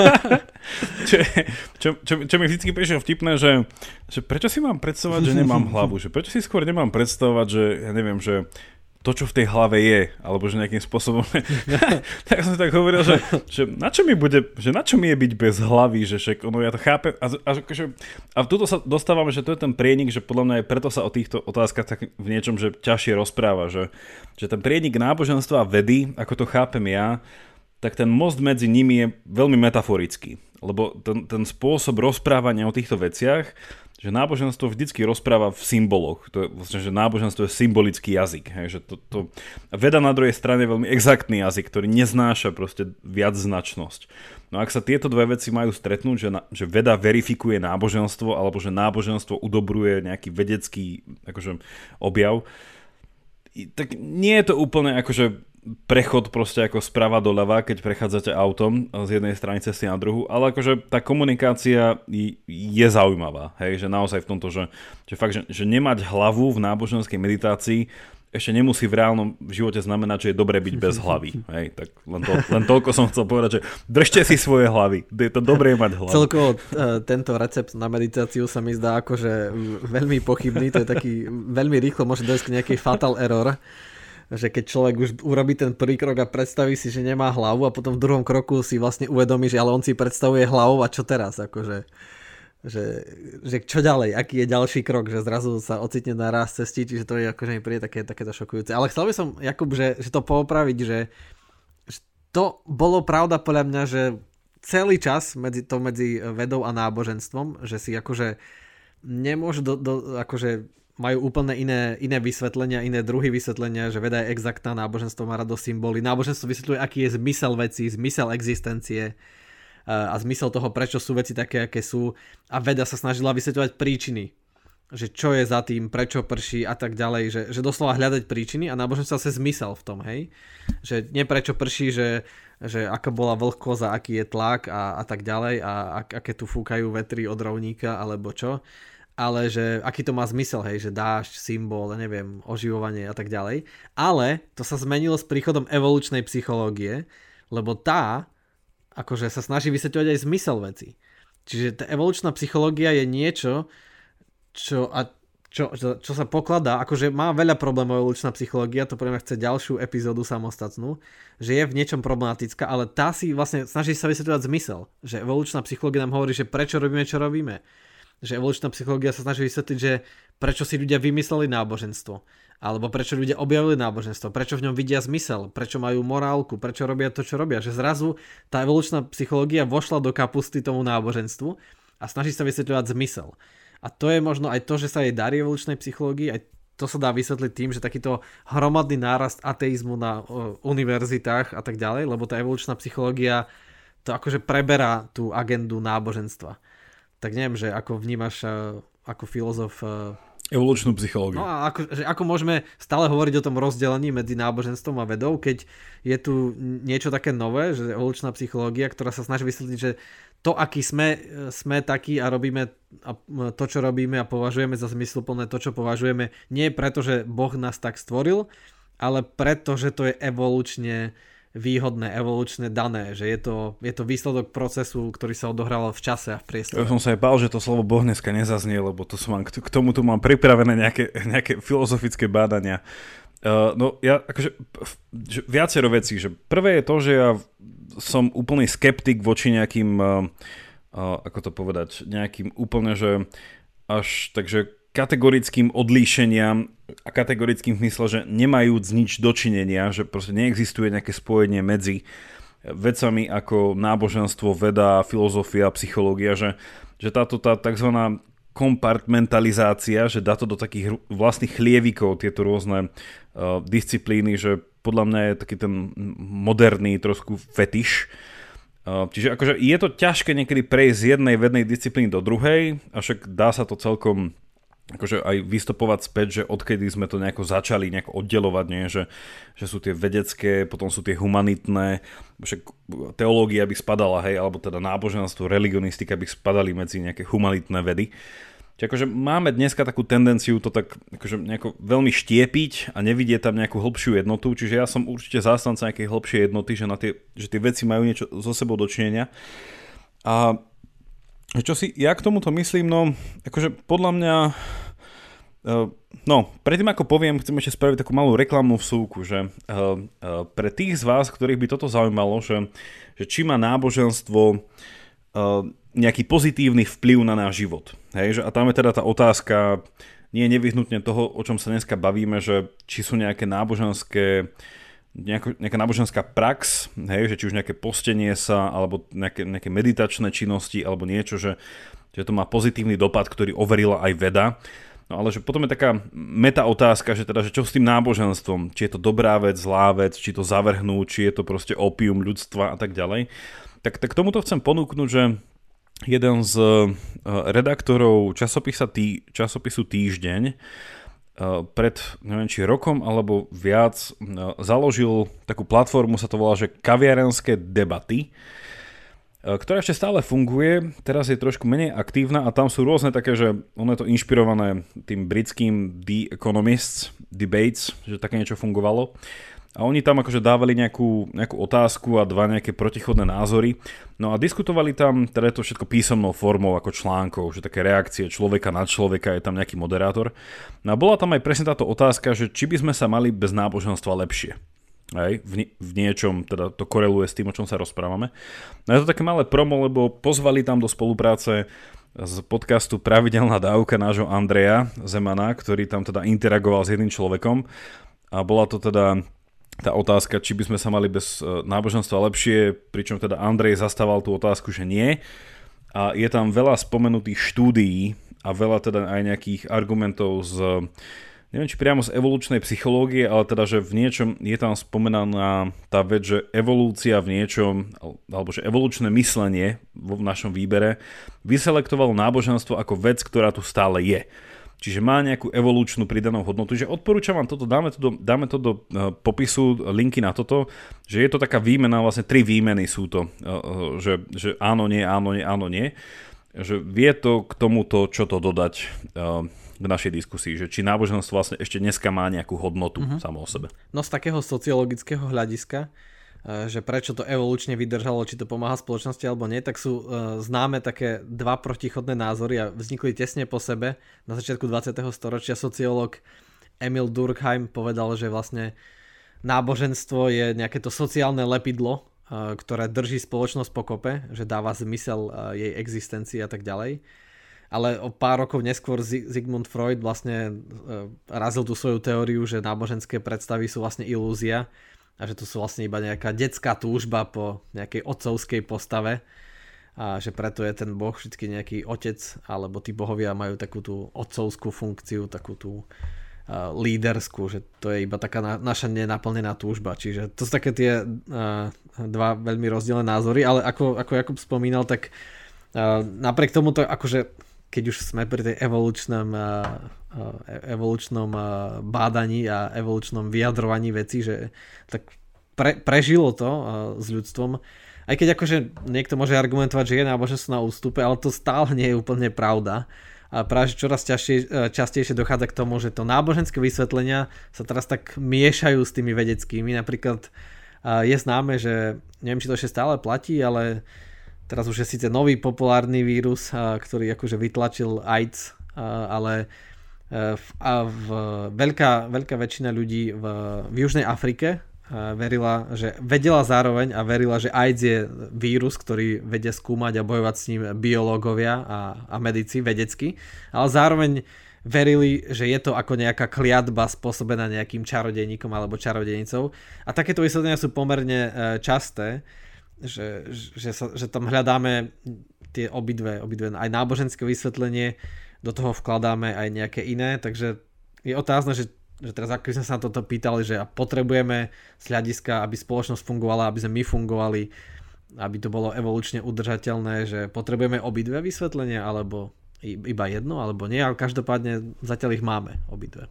S1: čo, čo, čo, čo mi vždy prišlo vtipné, že, že prečo si mám predstavovať, že nemám hlavu? Že prečo si skôr nemám predstavovať, že ja neviem, že to, čo v tej hlave je, alebo že nejakým spôsobom, tak som tak hovoril, že, že, na čo mi bude, že na čo mi je byť bez hlavy, že však, ono ja to chápem. A, a, že, a tuto sa dostávame, že to je ten prienik, že podľa mňa aj preto sa o týchto otázkach tak v niečom, že ťažšie rozpráva, že, že ten prienik náboženstva a vedy, ako to chápem ja, tak ten most medzi nimi je veľmi metaforický, lebo ten, ten spôsob rozprávania o týchto veciach že náboženstvo vždycky rozpráva v symboloch. To je vlastne, že náboženstvo je symbolický jazyk. Hej, že to, to, veda na druhej strane je veľmi exaktný jazyk, ktorý neznáša proste viac značnosť. No ak sa tieto dve veci majú stretnúť, že, na, že veda verifikuje náboženstvo, alebo že náboženstvo udobruje nejaký vedecký akože, objav, tak nie je to úplne akože prechod proste ako sprava doľava, keď prechádzate autom z jednej strany cesty na druhú, ale akože tá komunikácia je zaujímavá, hej, že naozaj v tomto, že, že fakt, že, že nemať hlavu v náboženskej meditácii ešte nemusí v reálnom živote znamenať, že je dobré byť bez hlavy. Hej, tak len, to, len toľko som chcel povedať, že držte si svoje hlavy. Je to dobré mať hlavu.
S2: Celkovo uh, tento recept na meditáciu sa mi zdá akože veľmi pochybný. To je taký, veľmi rýchlo môže dojsť k nejakej fatal error že keď človek už urobí ten prvý krok a predstaví si, že nemá hlavu a potom v druhom kroku si vlastne uvedomí, že ale on si predstavuje hlavu a čo teraz, akože že, že čo ďalej, aký je ďalší krok, že zrazu sa ocitne na raz cestí, čiže to je akože mi príde také, takéto šokujúce. Ale chcel by som, Jakub, že, že to poopraviť, že, že to bolo pravda podľa mňa, že celý čas medzi to medzi vedou a náboženstvom, že si akože nemôže do, do, akože majú úplne iné, iné vysvetlenia, iné druhy vysvetlenia, že veda je exaktná, náboženstvo má rado symboly, náboženstvo vysvetľuje, aký je zmysel veci, zmysel existencie a zmysel toho, prečo sú veci také, aké sú. A veda sa snažila vysvetľovať príčiny že čo je za tým, prečo prší a tak ďalej, že, že doslova hľadať príčiny a náboženstvo sa zmysel v tom, hej. Že nie prečo prší, že, že aká bola vlhkosť a aký je tlak a, a tak ďalej a, a aké tu fúkajú vetry od rovníka alebo čo, ale že aký to má zmysel, hej, že dážď, symbol, neviem, oživovanie a tak ďalej. Ale to sa zmenilo s príchodom evolučnej psychológie, lebo tá akože sa snaží vysvetľovať aj zmysel veci. Čiže tá evolučná psychológia je niečo, čo, a čo, čo, čo sa pokladá, akože má veľa problémov evolučná psychológia, to pre mňa chce ďalšiu epizódu samostatnú, že je v niečom problematická, ale tá si vlastne snaží sa vysvetľovať zmysel, že evolučná psychológia nám hovorí, že prečo robíme, čo robíme. Že evolučná psychológia sa snaží vysvetliť, že prečo si ľudia vymysleli náboženstvo, alebo prečo ľudia objavili náboženstvo, prečo v ňom vidia zmysel, prečo majú morálku, prečo robia to, čo robia. Že zrazu tá evolučná psychológia vošla do kapusty tomu náboženstvu a snaží sa vysvetľovať zmysel. A to je možno aj to, že sa jej darí evolučnej psychológii, aj to sa dá vysvetliť tým, že takýto hromadný nárast ateizmu na uh, univerzitách a tak ďalej, lebo tá evolučná psychológia to akože preberá tú agendu náboženstva. Tak neviem, že ako vnímaš uh, ako filozof uh,
S1: Evolučnú psychológiu.
S2: No a ako, že ako môžeme stále hovoriť o tom rozdelení medzi náboženstvom a vedou, keď je tu niečo také nové, že evolučná psychológia, ktorá sa snaží vysvetliť, že to, aký sme, sme takí a robíme to, čo robíme a považujeme za zmysluplné to, čo považujeme, nie preto, že Boh nás tak stvoril, ale preto, že to je evolučne výhodné, evolučne dané, že je to, je to výsledok procesu, ktorý sa odohral v čase a v priestore.
S1: Ja som sa aj bál, že to slovo Boh dneska nezaznie, lebo to som mám, k tomu tu mám pripravené nejaké, nejaké filozofické bádania. Uh, no ja akože viacero vecí, že prvé je to, že ja som úplný skeptik voči nejakým, uh, uh, ako to povedať, nejakým úplne, že až takže kategorickým odlíšeniam a kategorickým mysle, že nemajú nič dočinenia, že proste neexistuje nejaké spojenie medzi vecami ako náboženstvo, veda, filozofia, psychológia, že, že táto tá tzv. kompartmentalizácia, že dá to do takých vlastných chlievikov tieto rôzne uh, disciplíny, že podľa mňa je taký ten moderný trošku fetiš. Uh, čiže akože je to ťažké niekedy prejsť z jednej vednej disciplíny do druhej, avšak dá sa to celkom akože aj vystopovať späť, že odkedy sme to nejako začali nejako oddelovať, nie? Že, že sú tie vedecké, potom sú tie humanitné, však teológia by spadala, hej, alebo teda náboženstvo, religionistika by spadali medzi nejaké humanitné vedy. Čiže akože máme dneska takú tendenciu to tak akože nejako veľmi štiepiť a nevidieť tam nejakú hĺbšiu jednotu, čiže ja som určite zástanca nejakej hĺbšej jednoty, že, na tie, že tie veci majú niečo so sebou dočinenia. A čo si ja k tomuto myslím, no akože podľa mňa uh, no, predtým ako poviem, chcem ešte spraviť takú malú reklamnú vsúku, že uh, uh, pre tých z vás, ktorých by toto zaujímalo, že, že či má náboženstvo uh, nejaký pozitívny vplyv na náš život. Hej, že, a tam je teda tá otázka, nie je nevyhnutne toho, o čom sa dneska bavíme, že či sú nejaké náboženské nejako, nejaká náboženská prax, hej, že či už nejaké postenie sa, alebo nejaké, nejaké meditačné činnosti, alebo niečo, že, že to má pozitívny dopad, ktorý overila aj veda. No ale že potom je taká meta otázka, že teda, že čo s tým náboženstvom, či je to dobrá vec, zlá vec, či to zavrhnú, či je to proste opium ľudstva a tak ďalej. Tak, tak tomuto chcem ponúknuť, že jeden z eh, redaktorov časopisa tý, časopisu Týždeň pred neviem či rokom alebo viac eh, založil takú platformu, sa to volá, že kaviarenské debaty, eh, ktorá ešte stále funguje, teraz je trošku menej aktívna a tam sú rôzne také, že ono je to inšpirované tým britským The Economists debates, že také niečo fungovalo. A oni tam akože dávali nejakú, nejakú otázku a dva nejaké protichodné názory. No a diskutovali tam, teda to všetko písomnou formou ako článkov, že také reakcie človeka na človeka, je tam nejaký moderátor. No a bola tam aj presne táto otázka, že či by sme sa mali bez náboženstva lepšie. Hej, v, v niečom, teda to koreluje s tým, o čom sa rozprávame. No je to také malé promo, lebo pozvali tam do spolupráce z podcastu Pravidelná dávka nášho Andreja Zemana, ktorý tam teda interagoval s jedným človekom a bola to teda tá otázka, či by sme sa mali bez e, náboženstva lepšie, pričom teda Andrej zastával tú otázku, že nie. A je tam veľa spomenutých štúdií a veľa teda aj nejakých argumentov z neviem či priamo z evolučnej psychológie, ale teda, že v niečom je tam spomenaná tá vec, že evolúcia v niečom, alebo že evolučné myslenie v našom výbere vyselektovalo náboženstvo ako vec, ktorá tu stále je. Čiže má nejakú evolučnú pridanú hodnotu. Že odporúčam vám toto, dáme to do, dáme to do uh, popisu, linky na toto, že je to taká výmena, vlastne tri výmeny sú to, uh, uh, že, že áno, nie, áno, nie, áno, nie. Že vie to k tomuto, čo to dodať k našej diskusii, že či náboženstvo vlastne ešte dneska má nejakú hodnotu uh-huh. samo o sebe.
S2: No z takého sociologického hľadiska, Eh, že prečo to evolučne vydržalo, či to pomáha spoločnosti alebo nie, tak sú uh, známe také dva protichodné názory a vznikli tesne po sebe. Na začiatku 20. storočia sociológ Emil Durkheim povedal, že vlastne náboženstvo je nejaké to sociálne lepidlo, uh, ktoré drží spoločnosť pokope, že dáva zmysel jej existencii a tak ďalej. Ale o pár rokov neskôr Sigmund Freud vlastne razil tú svoju teóriu, že náboženské predstavy sú vlastne ilúzia a že to sú vlastne iba nejaká detská túžba po nejakej otcovskej postave a že preto je ten boh vždy nejaký otec alebo tí bohovia majú takú tú otcovskú funkciu, takú tú uh, líderskú, že to je iba taká na, naša nenaplnená túžba. Čiže to sú také tie uh, dva veľmi rozdielne názory, ale ako, ako Jakub spomínal, tak uh, napriek tomu to akože keď už sme pri tej evolučnom uh, evolučnom e, bádaní a evolučnom vyjadrovaní veci, že tak pre, prežilo to e, s ľudstvom. Aj keď akože niekto môže argumentovať, že je náboženstvo na ústupe, ale to stále nie je úplne pravda. A práve čoraz častejšie, častejšie dochádza k tomu, že to náboženské vysvetlenia sa teraz tak miešajú s tými vedeckými. Napríklad je známe, že neviem, či to ešte stále platí, ale teraz už je síce nový populárny vírus, ktorý akože vytlačil AIDS, ale E, a v, veľká, veľká väčšina ľudí v, v Južnej Afrike e, verila, že vedela zároveň a verila, že AIDS je vírus, ktorý vedia skúmať a bojovať s ním biológovia a, a medici vedecky, ale zároveň verili, že je to ako nejaká kliatba spôsobená nejakým čarodejníkom alebo čarodejnicou. A takéto vysvetlenia sú pomerne e, časté, že, že, sa, že tam hľadáme tie obidve, obidve aj náboženské vysvetlenie, do toho vkladáme aj nejaké iné, takže je otázne, že, že teraz ako sme sa na toto pýtali, že potrebujeme z hľadiska, aby spoločnosť fungovala, aby sme my fungovali, aby to bolo evolučne udržateľné, že potrebujeme obidve vysvetlenia, alebo iba jedno, alebo nie, ale každopádne zatiaľ ich máme obidve.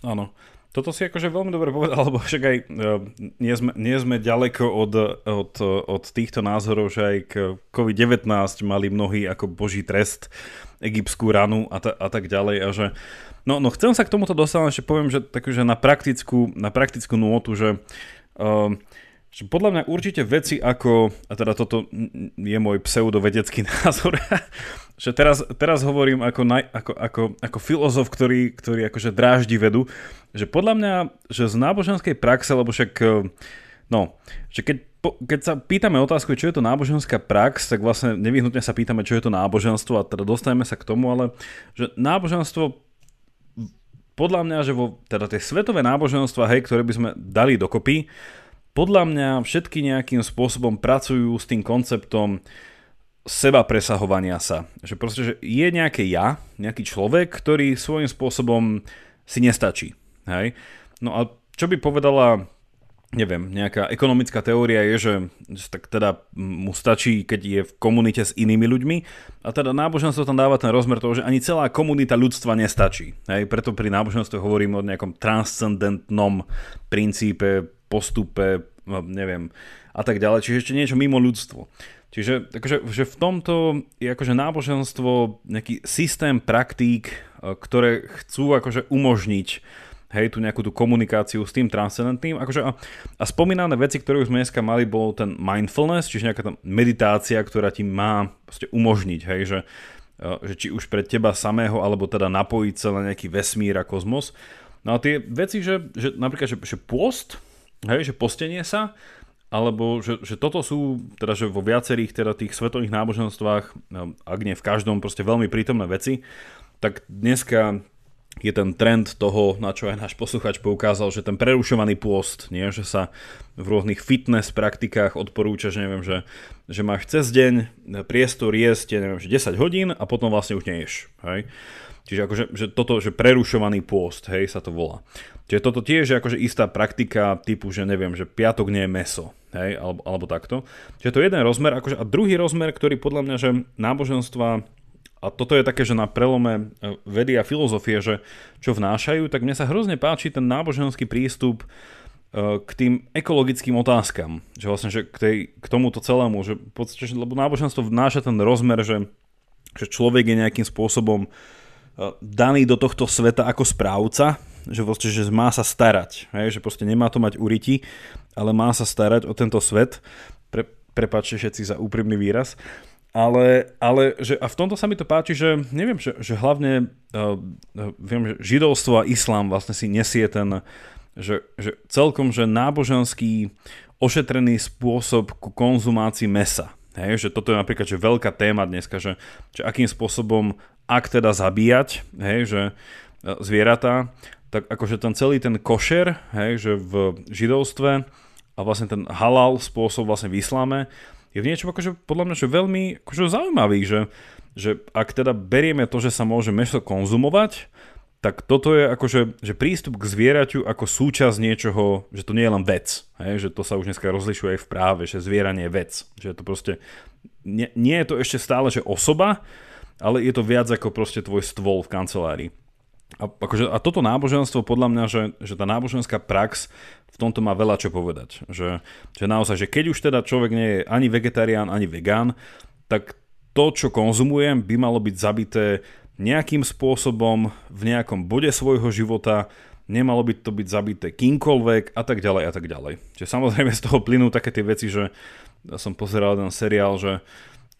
S1: Áno. Toto si akože veľmi dobre povedal, lebo však aj uh, nie, sme, nie sme ďaleko od, od, od týchto názorov, že aj k COVID-19 mali mnohí ako boží trest, egyptskú ranu a, ta, a tak ďalej a že No, no chcem sa k tomuto dostať, ešte poviem, že, tak, že na praktickú, na praktickú nôtu, že uh, podľa mňa určite veci ako, a teda toto je môj pseudovedecký názor, že teraz, teraz hovorím ako, naj, ako, ako, ako filozof, ktorý, ktorý akože dráždi vedu, že podľa mňa, že z náboženskej praxe, lebo však, no, že keď, keď sa pýtame otázku, čo je to náboženská prax, tak vlastne nevyhnutne sa pýtame, čo je to náboženstvo a teda dostaneme sa k tomu, ale že náboženstvo podľa mňa, že vo teda tie svetové náboženstva, hej, ktoré by sme dali dokopy, podľa mňa všetky nejakým spôsobom pracujú s tým konceptom seba presahovania sa. Že proste, že je nejaké ja, nejaký človek, ktorý svojím spôsobom si nestačí. Hej? No a čo by povedala neviem, nejaká ekonomická teória je, že, tak teda mu stačí, keď je v komunite s inými ľuďmi a teda náboženstvo tam dáva ten rozmer toho, že ani celá komunita ľudstva nestačí. Hej? Preto pri náboženstve hovorím o nejakom transcendentnom princípe postupe, no, neviem, a tak ďalej. Čiže ešte niečo mimo ľudstvo. Čiže takže, že v tomto je akože náboženstvo nejaký systém praktík, e, ktoré chcú akože umožniť hej, tu nejakú tú komunikáciu s tým transcendentným. Akože a, a spomínané veci, ktoré už sme dneska mali, bol ten mindfulness, čiže nejaká tá meditácia, ktorá ti má umožniť, hej, že, e, že či už pre teba samého, alebo teda napojiť sa na nejaký vesmír a kozmos. No a tie veci, že, že napríklad, že, že post, hej, že postenie sa, alebo že, že toto sú, teda že vo viacerých teda tých svetových náboženstvách, no, ak nie v každom, proste veľmi prítomné veci, tak dneska je ten trend toho, na čo aj náš posluchač poukázal, že ten prerušovaný pôst, nie? že sa v rôznych fitness praktikách odporúča, že neviem, že, že máš cez deň priestor jesť, neviem, že 10 hodín a potom vlastne už neješ. Hej? Čiže akože že toto, že prerušovaný pôst, hej, sa to volá. Čiže toto tiež je akože istá praktika typu, že neviem, že piatok nie je meso, hej, alebo, alebo takto. Čiže to je jeden rozmer, akože, a druhý rozmer, ktorý podľa mňa, že náboženstva a toto je také, že na prelome e, vedy a filozofie, že čo vnášajú, tak mne sa hrozne páči ten náboženský prístup e, k tým ekologickým otázkam. Že vlastne, že k, tej, k tomuto celému, že podstate, lebo náboženstvo vnáša ten rozmer, že, že človek je nejakým spôsobom uh, daný do tohto sveta ako správca, že, vlastne, že má sa starať, hej, že proste nemá to mať uriti, ale má sa starať o tento svet. Pre, prepáčte všetci za úprimný výraz. Ale, ale že, a v tomto sa mi to páči, že neviem, že, že hlavne uh, viem, že židovstvo a islám vlastne si nesie ten, že, že celkom, že náboženský ošetrený spôsob ku konzumácii mesa. Hej, že toto je napríklad že veľká téma dneska, že, že akým spôsobom ak teda zabíjať, hej, že e, zvieratá, tak akože ten celý ten košer, hej, že v židovstve a vlastne ten halal spôsob vlastne v islame je v niečom akože podľa mňa že veľmi akože zaujímavý, že, že ak teda berieme to, že sa môže meso konzumovať, tak toto je akože že prístup k zvieraťu ako súčasť niečoho, že to nie je len vec, hej, že to sa už dneska rozlišuje aj v práve, že zvieranie je vec, že to proste, nie, nie je to ešte stále, že osoba, ale je to viac ako proste tvoj stôl v kancelárii. A, akože, a toto náboženstvo, podľa mňa, že, že tá náboženská prax v tomto má veľa čo povedať. Že, že naozaj, že keď už teda človek nie je ani vegetarián, ani vegán, tak to, čo konzumujem, by malo byť zabité nejakým spôsobom v nejakom bode svojho života, nemalo by to byť zabité kýmkoľvek a tak ďalej a tak ďalej. Čiže samozrejme z toho plynú také tie veci, že ja som pozeral ten seriál, že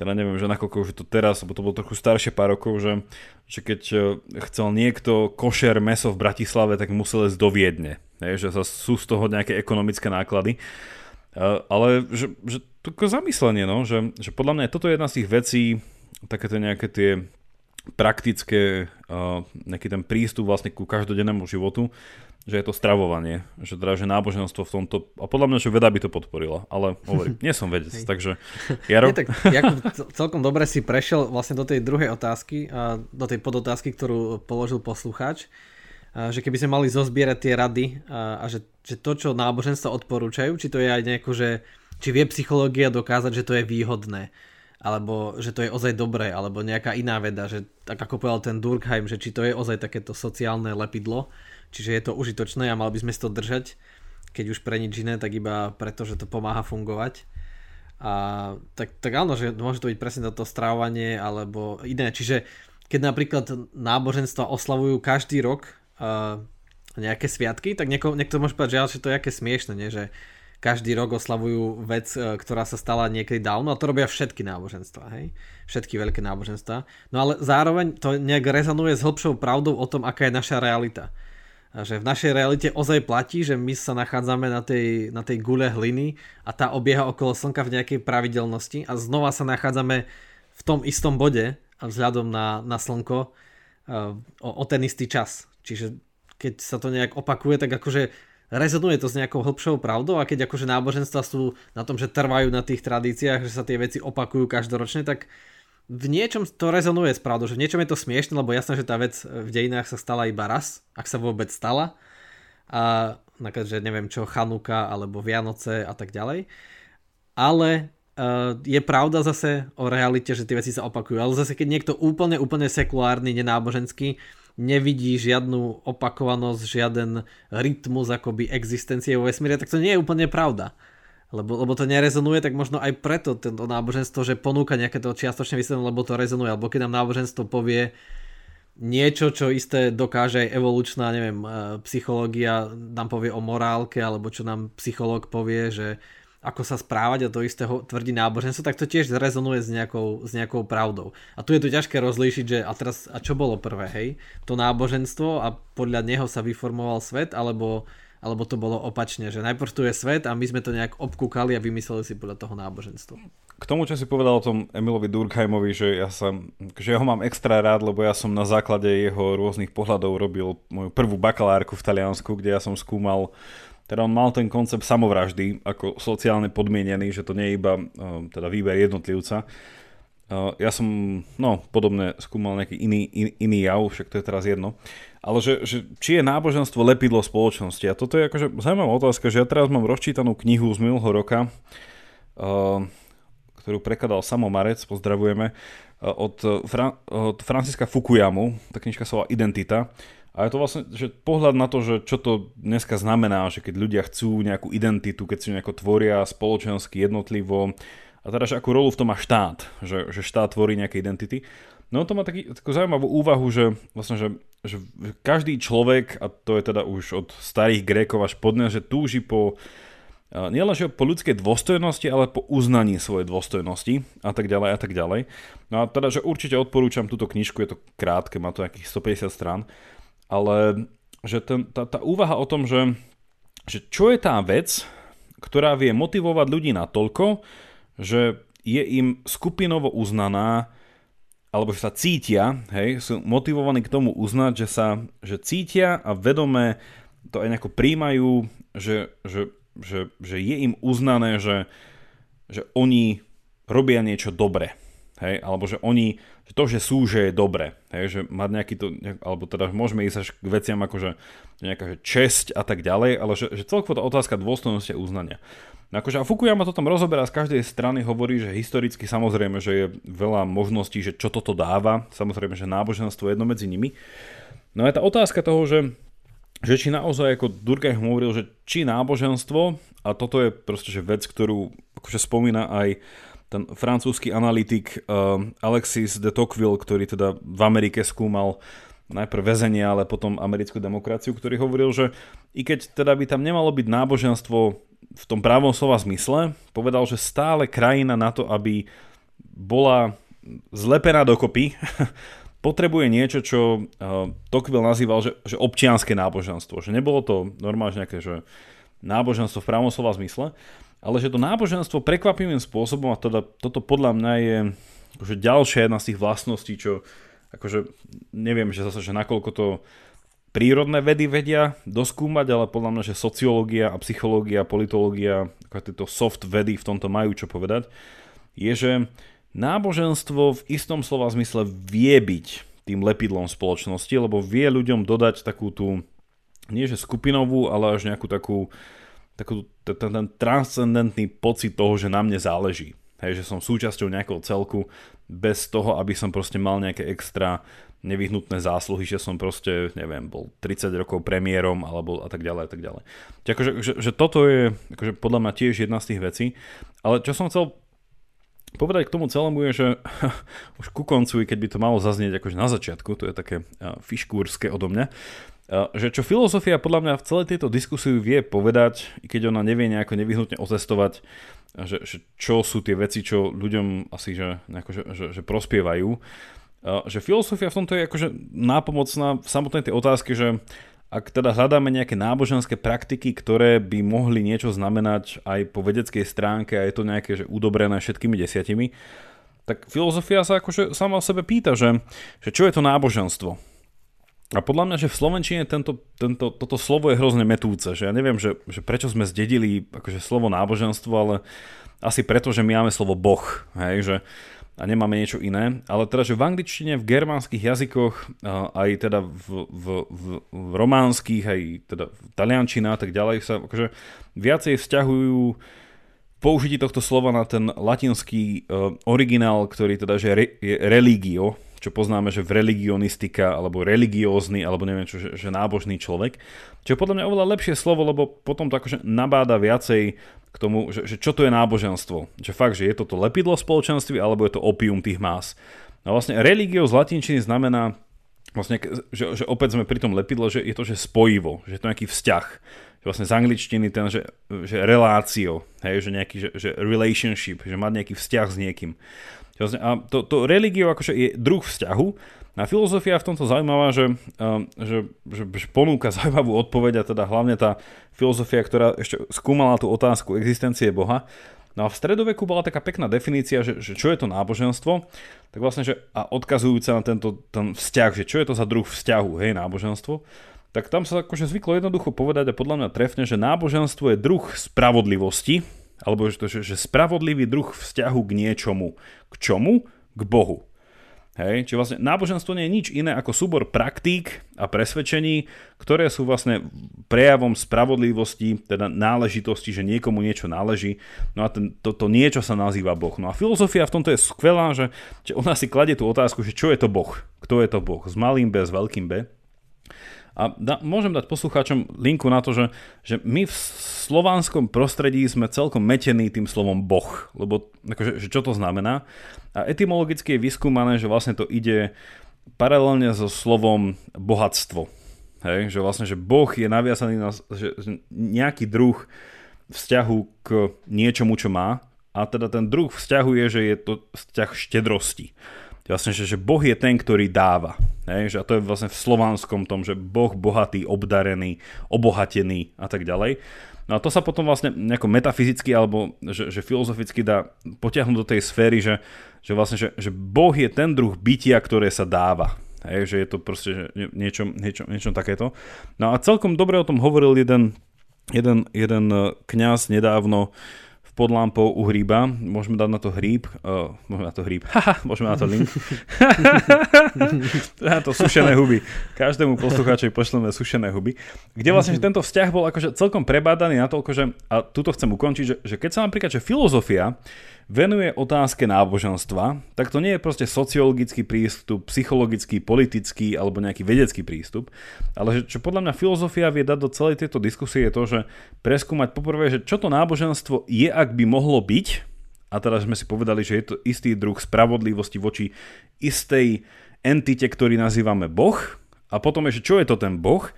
S1: teda neviem, že nakoľko už je to teraz, lebo to bolo trochu staršie pár rokov, že, že keď e, chcel niekto košer meso v Bratislave, tak musel ísť do Viedne. Je, že sa sú z toho nejaké ekonomické náklady. Uh, ale že, že to zamyslenie, no, že, že podľa mňa toto je jedna z tých vecí, takéto nejaké tie praktické, uh, nejaký ten prístup vlastne ku každodennému životu, že je to stravovanie, že teda, že náboženstvo v tomto, a podľa mňa, že veda by to podporila, ale hovorím, nie som vedec, takže
S2: Jaro... Nie, tak, Jakub, celkom dobre si prešiel vlastne do tej druhej otázky, do tej podotázky, ktorú položil poslucháč, že keby sme mali zozbierať tie rady a že, že to, čo náboženstva odporúčajú, či to je aj nejako, že či vie psychológia dokázať, že to je výhodné, alebo že to je ozaj dobré, alebo nejaká iná veda, že tak ako povedal ten Durkheim, že či to je ozaj takéto sociálne lepidlo, čiže je to užitočné a mali by sme si to držať, keď už pre nič iné, tak iba preto, že to pomáha fungovať. A tak, tak áno, že môže to byť presne toto strávanie alebo iné. Čiže keď napríklad náboženstva oslavujú každý rok uh, nejaké sviatky, tak nieko, niekto môže povedať, že to je aké smiešne, nie? že každý rok oslavujú vec, e, ktorá sa stala niekedy dávno a to robia všetky náboženstva, hej? Všetky veľké náboženstva. No ale zároveň to nejak rezonuje s hĺbšou pravdou o tom, aká je naša realita. A že v našej realite ozaj platí, že my sa nachádzame na tej, na tej gule hliny a tá obieha okolo Slnka v nejakej pravidelnosti a znova sa nachádzame v tom istom bode a vzhľadom na, na Slnko uh, o, o ten istý čas. Čiže keď sa to nejak opakuje, tak akože rezonuje to s nejakou hĺbšou pravdou a keď akože náboženstva sú na tom, že trvajú na tých tradíciách, že sa tie veci opakujú každoročne, tak v niečom to rezonuje s pravdou, že v niečom je to smiešne, lebo jasné, že tá vec v dejinách sa stala iba raz, ak sa vôbec stala. A napríklad, že neviem čo, Chanuka alebo Vianoce a tak ďalej. Ale uh, je pravda zase o realite, že tie veci sa opakujú. Ale zase keď niekto úplne, úplne sekulárny, nenáboženský, nevidí žiadnu opakovanosť, žiaden rytmus akoby existencie vo vesmíre, tak to nie je úplne pravda. Lebo, lebo to nerezonuje, tak možno aj preto tento náboženstvo, že ponúka nejaké to čiastočné vysvetlenie, lebo to rezonuje, alebo keď nám náboženstvo povie niečo, čo isté dokáže aj evolučná, neviem, e, psychológia nám povie o morálke, alebo čo nám psychológ povie, že ako sa správať a to isté tvrdí náboženstvo, tak to tiež rezonuje s nejakou, s nejakou pravdou. A tu je to ťažké rozlíšiť, že a teraz, a čo bolo prvé, hej? To náboženstvo a podľa neho sa vyformoval svet, alebo alebo to bolo opačne, že najprv tu je svet a my sme to nejak obkúkali a vymysleli si podľa toho náboženstvo.
S1: K tomu, čo si povedal o tom Emilovi Durkheimovi, že ja, sa, že ja ho mám extra rád, lebo ja som na základe jeho rôznych pohľadov robil moju prvú bakalárku v Taliansku, kde ja som skúmal teda on mal ten koncept samovraždy ako sociálne podmienený, že to nie je iba teda výber jednotlivca, ja som, no, podobne skúmal nejaký iný, in, iný jav, však to je teraz jedno. Ale že, že či je náboženstvo lepidlo spoločnosti? A toto je akože zaujímavá otázka, že ja teraz mám rozčítanú knihu z minulého roka, uh, ktorú prekladal Samo Marec, pozdravujeme, od, Fra- od Franciska Fukuyamu, tá knižka sa volá Identita. A je to vlastne že pohľad na to, že čo to dneska znamená, že keď ľudia chcú nejakú identitu, keď si nejako tvoria spoločensky, jednotlivo, a teda, že akú rolu v tom má štát, že, že štát tvorí nejaké identity. No to má taký, takú zaujímavú úvahu, že vlastne, že, že každý človek, a to je teda už od starých Grékov až podne, že túži po nielen že po ľudskej dôstojnosti, ale po uznaní svojej dôstojnosti a tak ďalej a tak ďalej. No a teda, že určite odporúčam túto knižku, je to krátke, má to nejakých 150 strán, ale že ten, tá, tá úvaha o tom, že, že čo je tá vec, ktorá vie motivovať ľudí na toľko, že je im skupinovo uznaná alebo že sa cítia, hej, sú motivovaní k tomu uznať, že sa že cítia a vedome to aj nejako príjmajú, že, že, že, že je im uznané, že, že oni robia niečo dobre. Hej, alebo že oni, že to, že sú, že je dobre. Hej, že mať nejaký to, alebo teda môžeme ísť až k veciam ako, že nejaká že česť a tak ďalej, ale že, že celkovo tá otázka dôstojnosti a uznania. No akože a Fukuyama to tam rozoberá z každej strany, hovorí, že historicky samozrejme, že je veľa možností, že čo toto dáva, samozrejme, že náboženstvo je jedno medzi nimi. No je tá otázka toho, že, že či naozaj, ako Durkheim hovoril, že či náboženstvo, a toto je proste že vec, ktorú akože spomína aj ten francúzsky analytik uh, Alexis de Tocqueville, ktorý teda v Amerike skúmal najprv väzenie, ale potom americkú demokraciu, ktorý hovoril, že i keď teda by tam nemalo byť náboženstvo v tom právom slova zmysle, povedal, že stále krajina na to, aby bola zlepená dokopy, potrebuje niečo, čo uh, Tocqueville nazýval, že, že občianské náboženstvo. Že nebolo to normálne nejaké že náboženstvo v právom slova zmysle, ale že to náboženstvo prekvapivým spôsobom, a teda toto podľa mňa je akože ďalšia jedna z tých vlastností, čo akože neviem, že zase, že nakoľko to prírodné vedy vedia doskúmať, ale podľa mňa, že sociológia a psychológia, politológia, ako tieto soft vedy v tomto majú čo povedať, je, že náboženstvo v istom slova zmysle vie byť tým lepidlom spoločnosti, lebo vie ľuďom dodať takú tú, nie že skupinovú, ale až nejakú takú, takú ten, ten transcendentný pocit toho, že na mne záleží. Hej, že som súčasťou nejakého celku bez toho, aby som proste mal nejaké extra nevyhnutné zásluhy, že som proste, neviem, bol 30 rokov premiérom alebo a tak ďalej a tak ďalej. Čiže akože, že, že toto je akože podľa mňa tiež jedna z tých vecí. Ale čo som chcel povedať k tomu celému je, že už ku koncu, keď by to malo zaznieť akože na začiatku, to je také fiškúrske odo mňa, že čo filozofia podľa mňa v celej tejto diskusii vie povedať, keď ona nevie nejako nevyhnutne otestovať, že, že čo sú tie veci, čo ľuďom asi že, nejako, že, že, že prospievajú, že filozofia v tomto je akože nápomocná v samotnej tej otázke, že ak teda hľadáme nejaké náboženské praktiky, ktoré by mohli niečo znamenať aj po vedeckej stránke a je to nejaké že udobrené všetkými desiatimi, tak filozofia sa akože sama o sebe pýta, že, že čo je to náboženstvo. A podľa mňa, že v Slovenčine tento, tento, toto slovo je hrozne metúce, že ja neviem, že, že prečo sme zdedili akože slovo náboženstvo, ale asi preto, že my máme slovo boh, hej, že a nemáme niečo iné. Ale teda, že v angličtine, v germánskych jazykoch, aj teda v, v, v, v románskych, aj teda v taliančina a tak ďalej sa akože viacej vzťahujú použití tohto slova na ten latinský uh, originál, ktorý teda že re, je religio, čo poznáme, že v religionistika, alebo religiózny, alebo neviem čo, že, že nábožný človek. Čo je podľa mňa oveľa lepšie slovo, lebo potom to akože nabáda viacej k tomu, že, že čo to je náboženstvo. Že fakt, že je to lepidlo spoločenství, alebo je to opium tých más. A vlastne religio z latinčiny znamená, vlastne, že, že opäť sme pri tom lepidle, že je to, že spojivo, že je to nejaký vzťah. Že vlastne z angličtiny ten, že, že relácio, hej, že nejaký, že, že relationship, že mať nejaký vzťah s niekým. A to, to religio akože je druh vzťahu, a filozofia v tomto zaujímavá, že, že, že, že ponúka zaujímavú odpoveď a teda hlavne tá filozofia, ktorá ešte skúmala tú otázku existencie Boha. No a v stredoveku bola taká pekná definícia, že, že čo je to náboženstvo, tak vlastne, že a odkazujúca na tento ten vzťah, že čo je to za druh vzťahu, hej, náboženstvo, tak tam sa akože zvyklo jednoducho povedať a podľa mňa trefne, že náboženstvo je druh spravodlivosti, alebo že, že, že spravodlivý druh vzťahu k niečomu. K čomu? k Bohu. Hej, čiže vlastne náboženstvo nie je nič iné ako súbor praktík a presvedčení, ktoré sú vlastne prejavom spravodlivosti, teda náležitosti, že niekomu niečo náleží. No a ten, to, to niečo sa nazýva Boh. No a filozofia v tomto je skvelá, že, že ona si kladie tú otázku, že čo je to Boh? Kto je to Boh? S malým B, s veľkým B. A da, môžem dať poslucháčom linku na to, že, že my v slovanskom prostredí sme celkom metení tým slovom boh, lebo akože, že čo to znamená. A etymologicky je vyskúmané, že vlastne to ide paralelne so slovom bohatstvo. Hej, že vlastne, že boh je naviazaný na že, že nejaký druh vzťahu k niečomu, čo má. A teda ten druh vzťahu je, že je to vzťah štedrosti vlastne, že, že Boh je ten, ktorý dáva. Hej, že a to je vlastne v slovanskom tom, že Boh bohatý, obdarený, obohatený a tak ďalej. No a to sa potom vlastne nejako metafyzicky alebo že, že filozoficky dá potiahnuť do tej sféry, že, že vlastne, že, že Boh je ten druh bytia, ktoré sa dáva. Hej, že je to proste niečo, niečo, niečo takéto. No a celkom dobre o tom hovoril jeden, jeden, jeden eh, kňaz nedávno, pod lampou u hríba. Môžeme dať na to hríb. Uh, môžeme na to hríb. Haha, môžeme na to link. na to sušené huby. Každému poslucháčovi pošleme sušené huby. Kde vlastne, že tento vzťah bol akože celkom prebádaný na toľko, že, a tuto chcem ukončiť, že, že keď sa napríklad, že filozofia venuje otázke náboženstva, tak to nie je proste sociologický prístup, psychologický, politický alebo nejaký vedecký prístup, ale že čo podľa mňa filozofia vie dať do celej tejto diskusie je to, že preskúmať poprvé, že čo to náboženstvo je, ak by mohlo byť, a teraz sme si povedali, že je to istý druh spravodlivosti voči istej entite, ktorý nazývame Boh, a potom je, že čo je to ten Boh,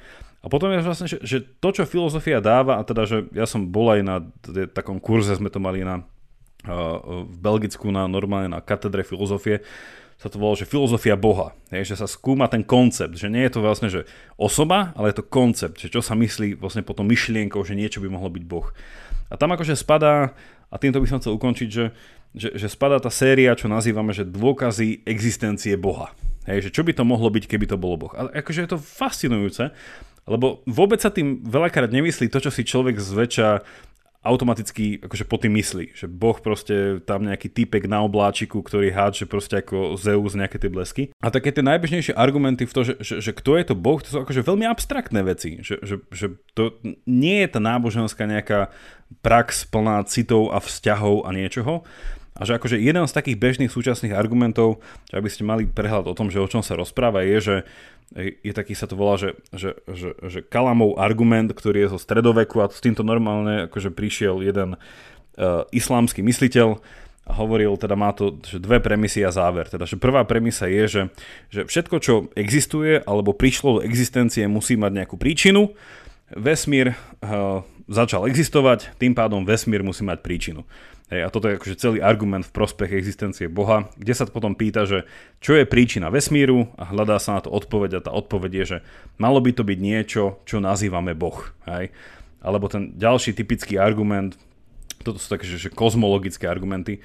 S1: a potom je vlastne, že, že to, čo filozofia dáva, a teda, že ja som bol aj na takom kurze, sme to mali na v Belgicku na normálne na katedre filozofie sa to volalo, že filozofia Boha. Je, že sa skúma ten koncept, že nie je to vlastne, že osoba, ale je to koncept, že čo sa myslí vlastne potom myšlienkou, že niečo by mohlo byť Boh. A tam akože spadá, a týmto by som chcel ukončiť, že, že, že spadá tá séria, čo nazývame, že dôkazy existencie Boha. Hej, že čo by to mohlo byť, keby to bolo Boh. Ale akože je to fascinujúce, lebo vôbec sa tým veľakrát nemyslí to, čo si človek zväčša automaticky akože po tým myslí, že Boh proste tam nejaký typek na obláčiku, ktorý hádže proste ako Zeus nejaké tie blesky. A také tie najbežnejšie argumenty v to, že, že, že kto je to Boh, to sú akože veľmi abstraktné veci, že, že, že to nie je tá náboženská nejaká prax plná citov a vzťahov a niečoho, a že akože jeden z takých bežných súčasných argumentov, že aby ste mali prehľad o tom, že o čom sa rozpráva, je, že je taký, sa to volá, že, že, že, že Kalamov argument, ktorý je zo stredoveku a s týmto normálne akože prišiel jeden uh, islámsky mysliteľ a hovoril, teda má to že dve premisy a záver. Teda, že prvá premisa je, že, že všetko, čo existuje alebo prišlo do existencie, musí mať nejakú príčinu. Vesmír uh, začal existovať, tým pádom vesmír musí mať príčinu. Hej, a toto je akože celý argument v prospech existencie Boha, kde sa potom pýta, že čo je príčina vesmíru a hľadá sa na to odpoveď a tá odpoveď je, že malo by to byť niečo, čo nazývame Boh. Hej. Alebo ten ďalší typický argument, toto sú také, že, že kozmologické argumenty,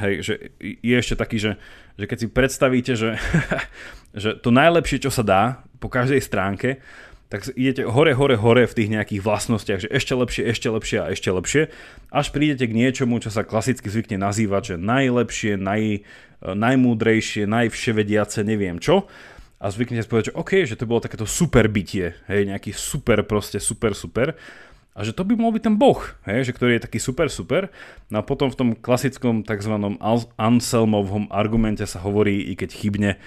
S1: hej, že je ešte taký, že, že keď si predstavíte, že, že to najlepšie, čo sa dá po každej stránke, tak idete hore, hore, hore v tých nejakých vlastnostiach, že ešte lepšie, ešte lepšie a ešte lepšie, až prídete k niečomu, čo sa klasicky zvykne nazývať, že najlepšie, naj, e, najmúdrejšie, najvševediace, neviem čo. A zvyknete si povedať, že OK, že to bolo takéto super bytie, hej, nejaký super proste, super, super. A že to by mohol byť ten boh, hej, že ktorý je taký super, super. No a potom v tom klasickom tzv. Anselmovom argumente sa hovorí, i keď chybne,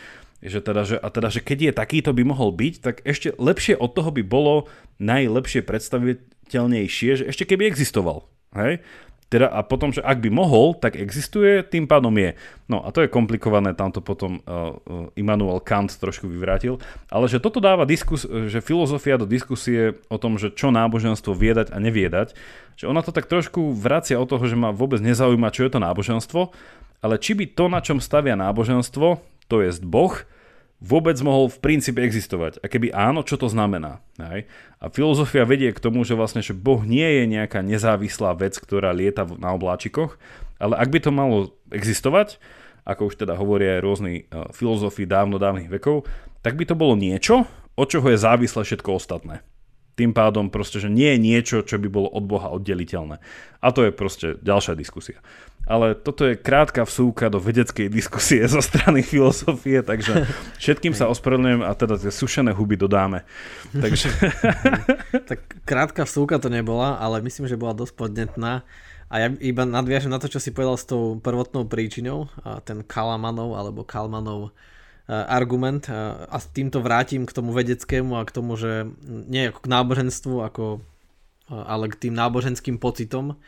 S1: že teda, že, a teda, že keď je takýto by mohol byť, tak ešte lepšie od toho by bolo najlepšie predstaviteľnejšie, že ešte keby existoval. Hej? Teda a potom, že ak by mohol, tak existuje, tým pádom je. No a to je komplikované, tam to potom uh, uh, Immanuel Kant trošku vyvrátil, ale že toto dáva diskus, že filozofia do diskusie o tom, že čo náboženstvo viedať a neviedať, že ona to tak trošku vracia od toho, že ma vôbec nezaujíma, čo je to náboženstvo, ale či by to, na čom stavia náboženstvo, to jest Boh, vôbec mohol v princípe existovať. A keby áno, čo to znamená? Hej? A filozofia vedie k tomu, že vlastne že Boh nie je nejaká nezávislá vec, ktorá lieta na obláčikoch, ale ak by to malo existovať, ako už teda hovoria aj rôzni uh, filozofi dávno dávnych vekov, tak by to bolo niečo, od čoho je závislé všetko ostatné. Tým pádom proste, že nie je niečo, čo by bolo od Boha oddeliteľné. A to je proste ďalšia diskusia. Ale toto je krátka vsúka do vedeckej diskusie zo strany filozofie, takže všetkým sa ospravedlňujem a teda tie sušené huby dodáme. Takže...
S2: tak krátka vsúka to nebola, ale myslím, že bola dosť podnetná. A ja iba nadviažem na to, čo si povedal s tou prvotnou príčinou, a ten Kalamanov alebo Kalmanov argument a s týmto vrátim k tomu vedeckému a k tomu, že nie ako k náboženstvu, ako, ale k tým náboženským pocitom,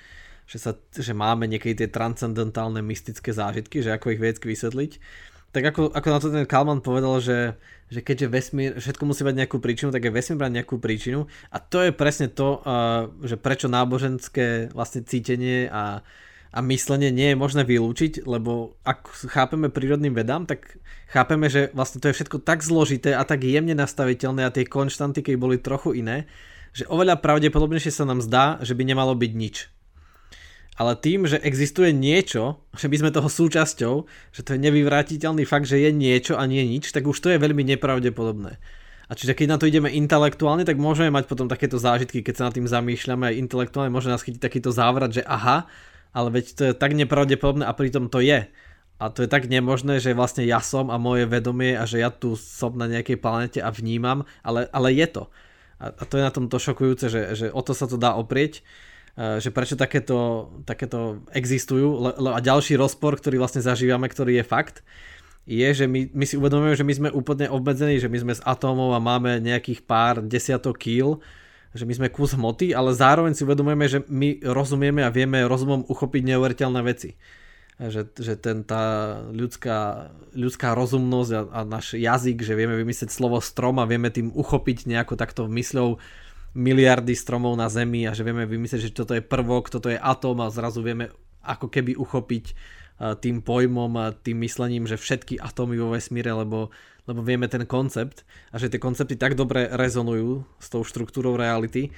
S2: že, sa, že máme niekedy tie transcendentálne mystické zážitky, že ako ich vedecky vysvetliť. Tak ako, ako na to ten Kalman povedal, že že keďže vesmír, všetko musí mať nejakú príčinu, tak je vesmír mať nejakú príčinu a to je presne to, že prečo náboženské vlastne cítenie a, a myslenie nie je možné vylúčiť, lebo ak chápeme prírodným vedám, tak chápeme, že vlastne to je všetko tak zložité a tak jemne nastaviteľné a tie konštanty, keď boli trochu iné, že oveľa pravdepodobnejšie sa nám zdá, že by nemalo byť nič ale tým, že existuje niečo, že by sme toho súčasťou, že to je nevyvrátiteľný fakt, že je niečo a nie nič, tak už to je veľmi nepravdepodobné. A čiže keď na to ideme intelektuálne, tak môžeme mať potom takéto zážitky, keď sa nad tým zamýšľame aj intelektuálne, môže nás chytiť takýto závrat, že aha, ale veď to je tak nepravdepodobné a pritom to je. A to je tak nemožné, že vlastne ja som a moje vedomie a že ja tu som na nejakej planete a vnímam, ale, ale je to. A, a to je na tom to šokujúce, že, že o to sa to dá oprieť Eh, že prečo takéto, takéto existujú a ďalší rozpor, ktorý vlastne zažívame, ktorý je fakt, je, že my, my si uvedomujeme, že my sme úplne obmedzení, že my sme z atómov a máme nejakých pár desiatok kýl, že my sme kus hmoty, ale zároveň si uvedomujeme, že my rozumieme a vieme rozumom uchopiť neuveriteľné veci. Že, že ten, tá ľudská, ľudská rozumnosť a, a náš jazyk, že vieme vymyslieť slovo strom a vieme tým uchopiť nejako takto mysľou miliardy stromov na Zemi a že vieme vymyslieť, že toto je prvok, toto je atóm a zrazu vieme ako keby uchopiť e, tým pojmom a tým myslením, že všetky atómy vo vesmíre, lebo, lebo vieme ten koncept a že tie koncepty tak dobre rezonujú s tou štruktúrou reality, e,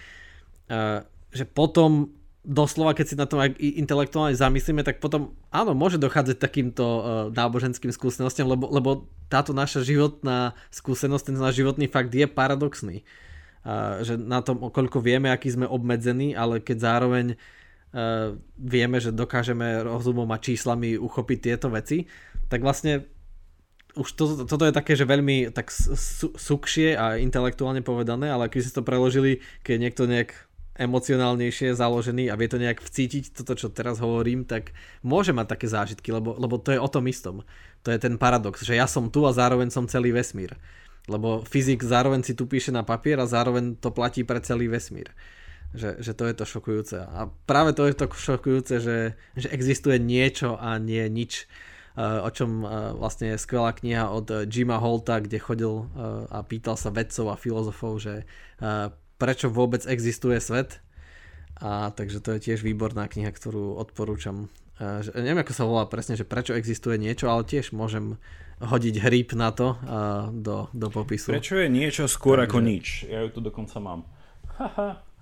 S2: že potom doslova, keď si na tom aj intelektuálne zamyslíme, tak potom áno, môže dochádzať takýmto e, náboženským skúsenostiam, lebo, lebo táto naša životná skúsenosť, ten náš životný fakt je paradoxný. Že na tom, koľko vieme, aký sme obmedzení, ale keď zároveň vieme, že dokážeme rozumom a číslami uchopiť tieto veci, tak vlastne už to, toto je také, že veľmi tak su, sukšie a intelektuálne povedané, ale keď si to preložili, keď niekto nejak emocionálnejšie založený a vie to nejak vcítiť, toto čo teraz hovorím, tak môže mať také zážitky, lebo, lebo to je o tom istom. To je ten paradox, že ja som tu a zároveň som celý vesmír. Lebo fyzik zároveň si tu píše na papier a zároveň to platí pre celý vesmír. Že, že to je to šokujúce. A práve to je to šokujúce, že, že existuje niečo a nie nič. O čom vlastne je skvelá kniha od Jima Holta, kde chodil a pýtal sa vedcov a filozofov, že prečo vôbec existuje svet. A takže to je tiež výborná kniha, ktorú odporúčam. Že, neviem, ako sa volá presne, že prečo existuje niečo, ale tiež môžem hodiť hríp na to do, do popisu.
S1: Prečo je niečo skôr Takže... ako nič? Ja ju tu dokonca mám.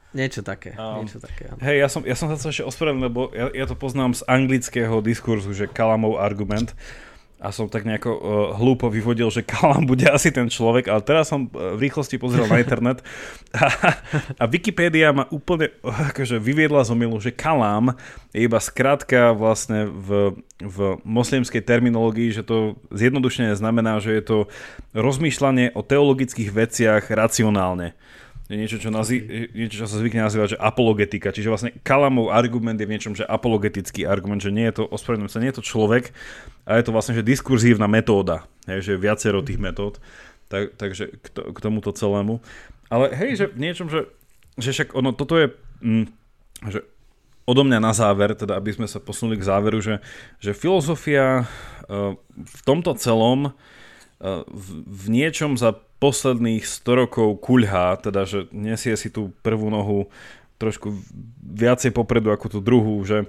S2: Niečo také. Um, niečo také
S1: hej, ja som, ja som sa ešte ospravedlnil, lebo ja, ja to poznám z anglického diskurzu, že Kalamov argument. A som tak nejako uh, hlúpo vyvodil, že Kalam bude asi ten človek, ale teraz som uh, v rýchlosti pozrel na internet. A, a Wikipédia ma úplne akože vyviedla z omilu, že Kalam je iba skrátka vlastne v, v moslimskej terminológii, že to zjednodušene znamená, že je to rozmýšľanie o teologických veciach racionálne je niečo, čo, nazý, niečo, čo sa zvykne nazývať, že apologetika. Čiže vlastne Kalamov argument je v niečom, že apologetický argument, že nie je to, ospravedlňujem sa, nie je to človek, ale je to vlastne, že diskurzívna metóda, hej, že viacero tých metód, tak, takže k, to, k tomuto celému. Ale hej, že v niečom, že, že však ono, toto je, mm, že odo mňa na záver, teda aby sme sa posunuli k záveru, že, že filozofia uh, v tomto celom uh, v, v niečom za posledných 100 rokov kuľhá, teda že nesie si tú prvú nohu trošku viacej popredu ako tú druhú, že,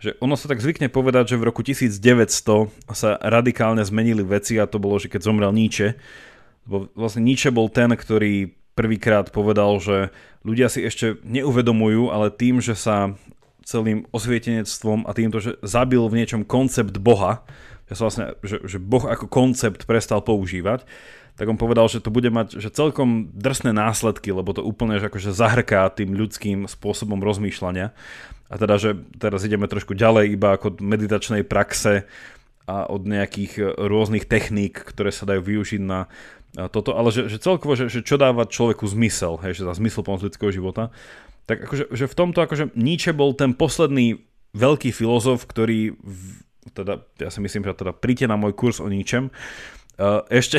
S1: že ono sa tak zvykne povedať, že v roku 1900 sa radikálne zmenili veci a to bolo, že keď zomrel Nietzsche, lebo vlastne Nietzsche bol ten, ktorý prvýkrát povedal, že ľudia si ešte neuvedomujú, ale tým, že sa celým osvietenectvom a týmto, že zabil v niečom koncept Boha, ja som vlastne, že, že Boh ako koncept prestal používať, tak on povedal, že to bude mať že celkom drsné následky, lebo to úplne že akože zahrká tým ľudským spôsobom rozmýšľania. A teda, že teraz ideme trošku ďalej iba ako od meditačnej praxe a od nejakých rôznych techník, ktoré sa dajú využiť na toto, ale že, že celkovo, že, že čo dáva človeku zmysel, hej, že za zmysel pomoc ľudského života, tak akože že v tomto akože Nietzsche bol ten posledný veľký filozof, ktorý, teda, ja si myslím, že teda príďte na môj kurz o ničem, ešte,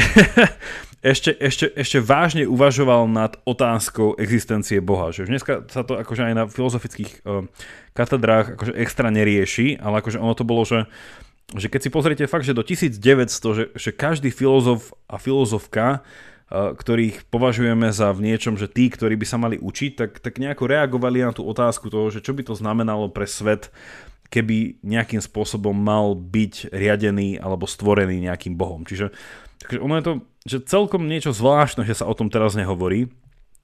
S1: ešte, ešte, ešte vážne uvažoval nad otázkou existencie Boha. Že dneska sa to akože aj na filozofických uh, katedrách akože extra nerieši, ale akože ono to bolo, že že keď si pozriete fakt, že do 1900, že, že každý filozof a filozofka, ktorých považujeme za v niečom, že tí, ktorí by sa mali učiť, tak, tak nejako reagovali na tú otázku toho, že čo by to znamenalo pre svet, keby nejakým spôsobom mal byť riadený alebo stvorený nejakým bohom. Čiže takže ono je to že celkom niečo zvláštne, že sa o tom teraz nehovorí.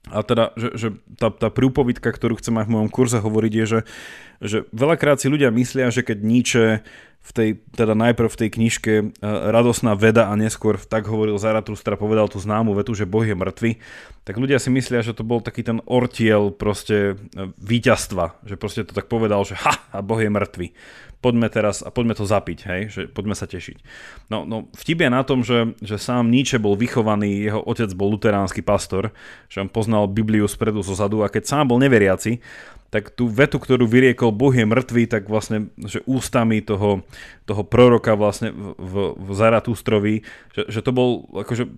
S1: A teda, že, že tá, tá prúpovidka, ktorú chcem aj v mojom kurze hovoriť, je, že, že veľakrát si ľudia myslia, že keď Nietzsche v tej, teda najprv v tej knižke uh, Radosná veda a neskôr tak hovoril Zaratustra, povedal tú známu vetu, že Boh je mŕtvy, tak ľudia si myslia, že to bol taký ten ortiel proste uh, víťazstva, že proste to tak povedal, že ha, a Boh je mŕtvy. Poďme teraz a poďme to zapiť, hej, že poďme sa tešiť. No, no vtip je na tom, že, že sám Nietzsche bol vychovaný, jeho otec bol luteránsky pastor, že on poznal Bibliu spredu zo zadu a keď sám bol neveriaci, tak tú vetu, ktorú vyriekol Boh je mŕtvý, tak vlastne, že ústami toho, toho proroka vlastne v, v Zaratustrovi, že, že to bol akože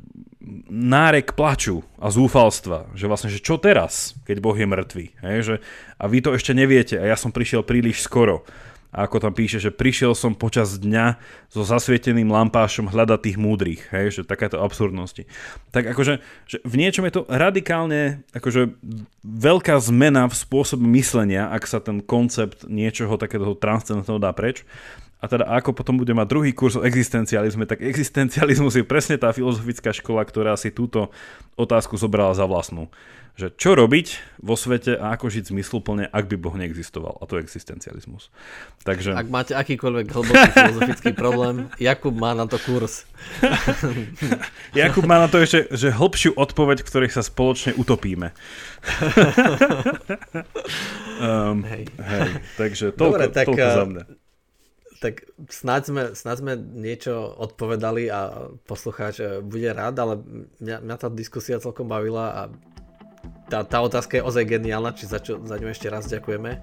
S1: nárek plaču a zúfalstva, že vlastne, že čo teraz, keď Boh je mŕtvý, hej, že, a vy to ešte neviete a ja som prišiel príliš skoro a ako tam píše, že prišiel som počas dňa so zasvieteným lampášom hľadať tých múdrych, hej, že takéto absurdnosti. Tak akože že v niečom je to radikálne akože veľká zmena v spôsobe myslenia, ak sa ten koncept niečoho takéto transcendentného dá preč. A teda ako potom bude mať druhý kurz o existencializme, tak existencializmus je presne tá filozofická škola, ktorá si túto otázku zobrala za vlastnú že čo robiť vo svete a ako žiť zmysluplne, ak by Boh neexistoval. A to je existencializmus.
S2: Takže... Ak máte akýkoľvek hlboký filozofický problém, Jakub má na to kurz.
S1: Jakub má na to ešte že hĺbšiu odpoveď, v ktorej sa spoločne utopíme. um, hej. hej. Takže toľko, Dobre, tak, toľko za mňa.
S2: Tak snáď sme, snáď sme niečo odpovedali a poslucháč bude rád, ale mňa, mňa tá diskusia celkom bavila a tá, tá otázka je ozaj geniálna, či za, čo, za ňu ešte raz ďakujeme.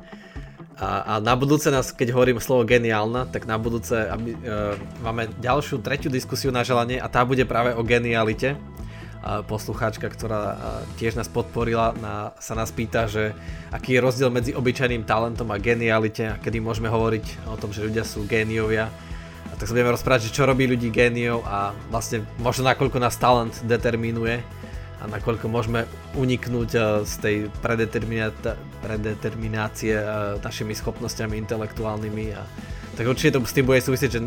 S2: A, a na budúce nás, keď hovorím slovo geniálna, tak na budúce aby, uh, máme ďalšiu, tretiu diskusiu na želanie a tá bude práve o genialite. Poslucháčka, ktorá tiež nás podporila, na, sa nás pýta, že aký je rozdiel medzi obyčajným talentom a genialite a kedy môžeme hovoriť o tom, že ľudia sú géniovia. A tak sa budeme rozprávať, že čo robí ľudí géniov a vlastne možno nakoľko nás talent determinuje a nakoľko môžeme uniknúť eh, z tej predeterminácie eh, našimi schopnosťami intelektuálnymi. A, tak určite to s tým bude súvisieť, že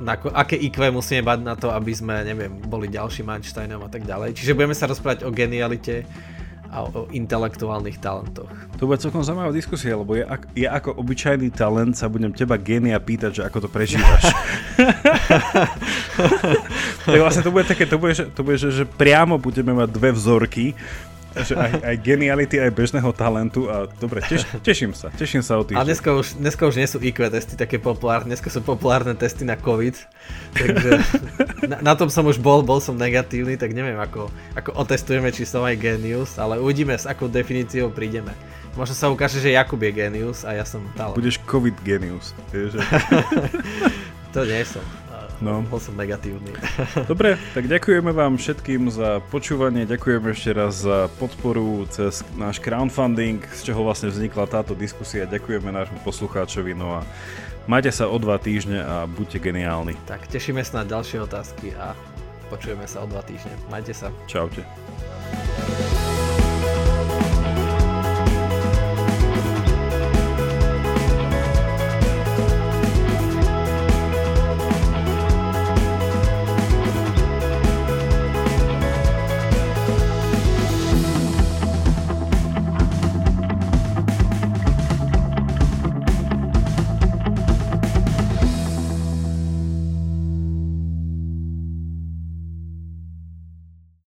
S2: na aké IQ musíme mať na to, aby sme, neviem, boli ďalším Einsteinom a tak ďalej. Čiže budeme sa rozprávať o genialite a o intelektuálnych talentoch.
S1: To bude celkom zaujímavá diskusia, lebo ja, ja ako obyčajný talent sa budem teba génia pýtať, že ako to prežívaš. tak vlastne to bude také, to bude, že, to bude, že, že priamo budeme mať dve vzorky že aj, aj geniality, aj bežného talentu a dobre, teš, teším sa, teším sa o tých.
S2: A dneska už, dneska už nie sú IQ testy také populárne, dneska sú populárne testy na COVID, takže na, na, tom som už bol, bol som negatívny, tak neviem ako, ako otestujeme, či som aj genius, ale uvidíme s akou definíciou prídeme. Možno sa ukáže, že Jakub je genius a ja som talent.
S1: Budeš COVID genius.
S2: to nie som. No. Bol som negatívny.
S1: Dobre, tak ďakujeme vám všetkým za počúvanie, ďakujem ešte raz za podporu cez náš crowdfunding, z čoho vlastne vznikla táto diskusia. Ďakujeme nášmu poslucháčovi, no a majte sa o dva týždne a buďte geniálni.
S2: Tak tešíme sa na ďalšie otázky a počujeme sa o dva týždne. Majte sa.
S1: Čaute.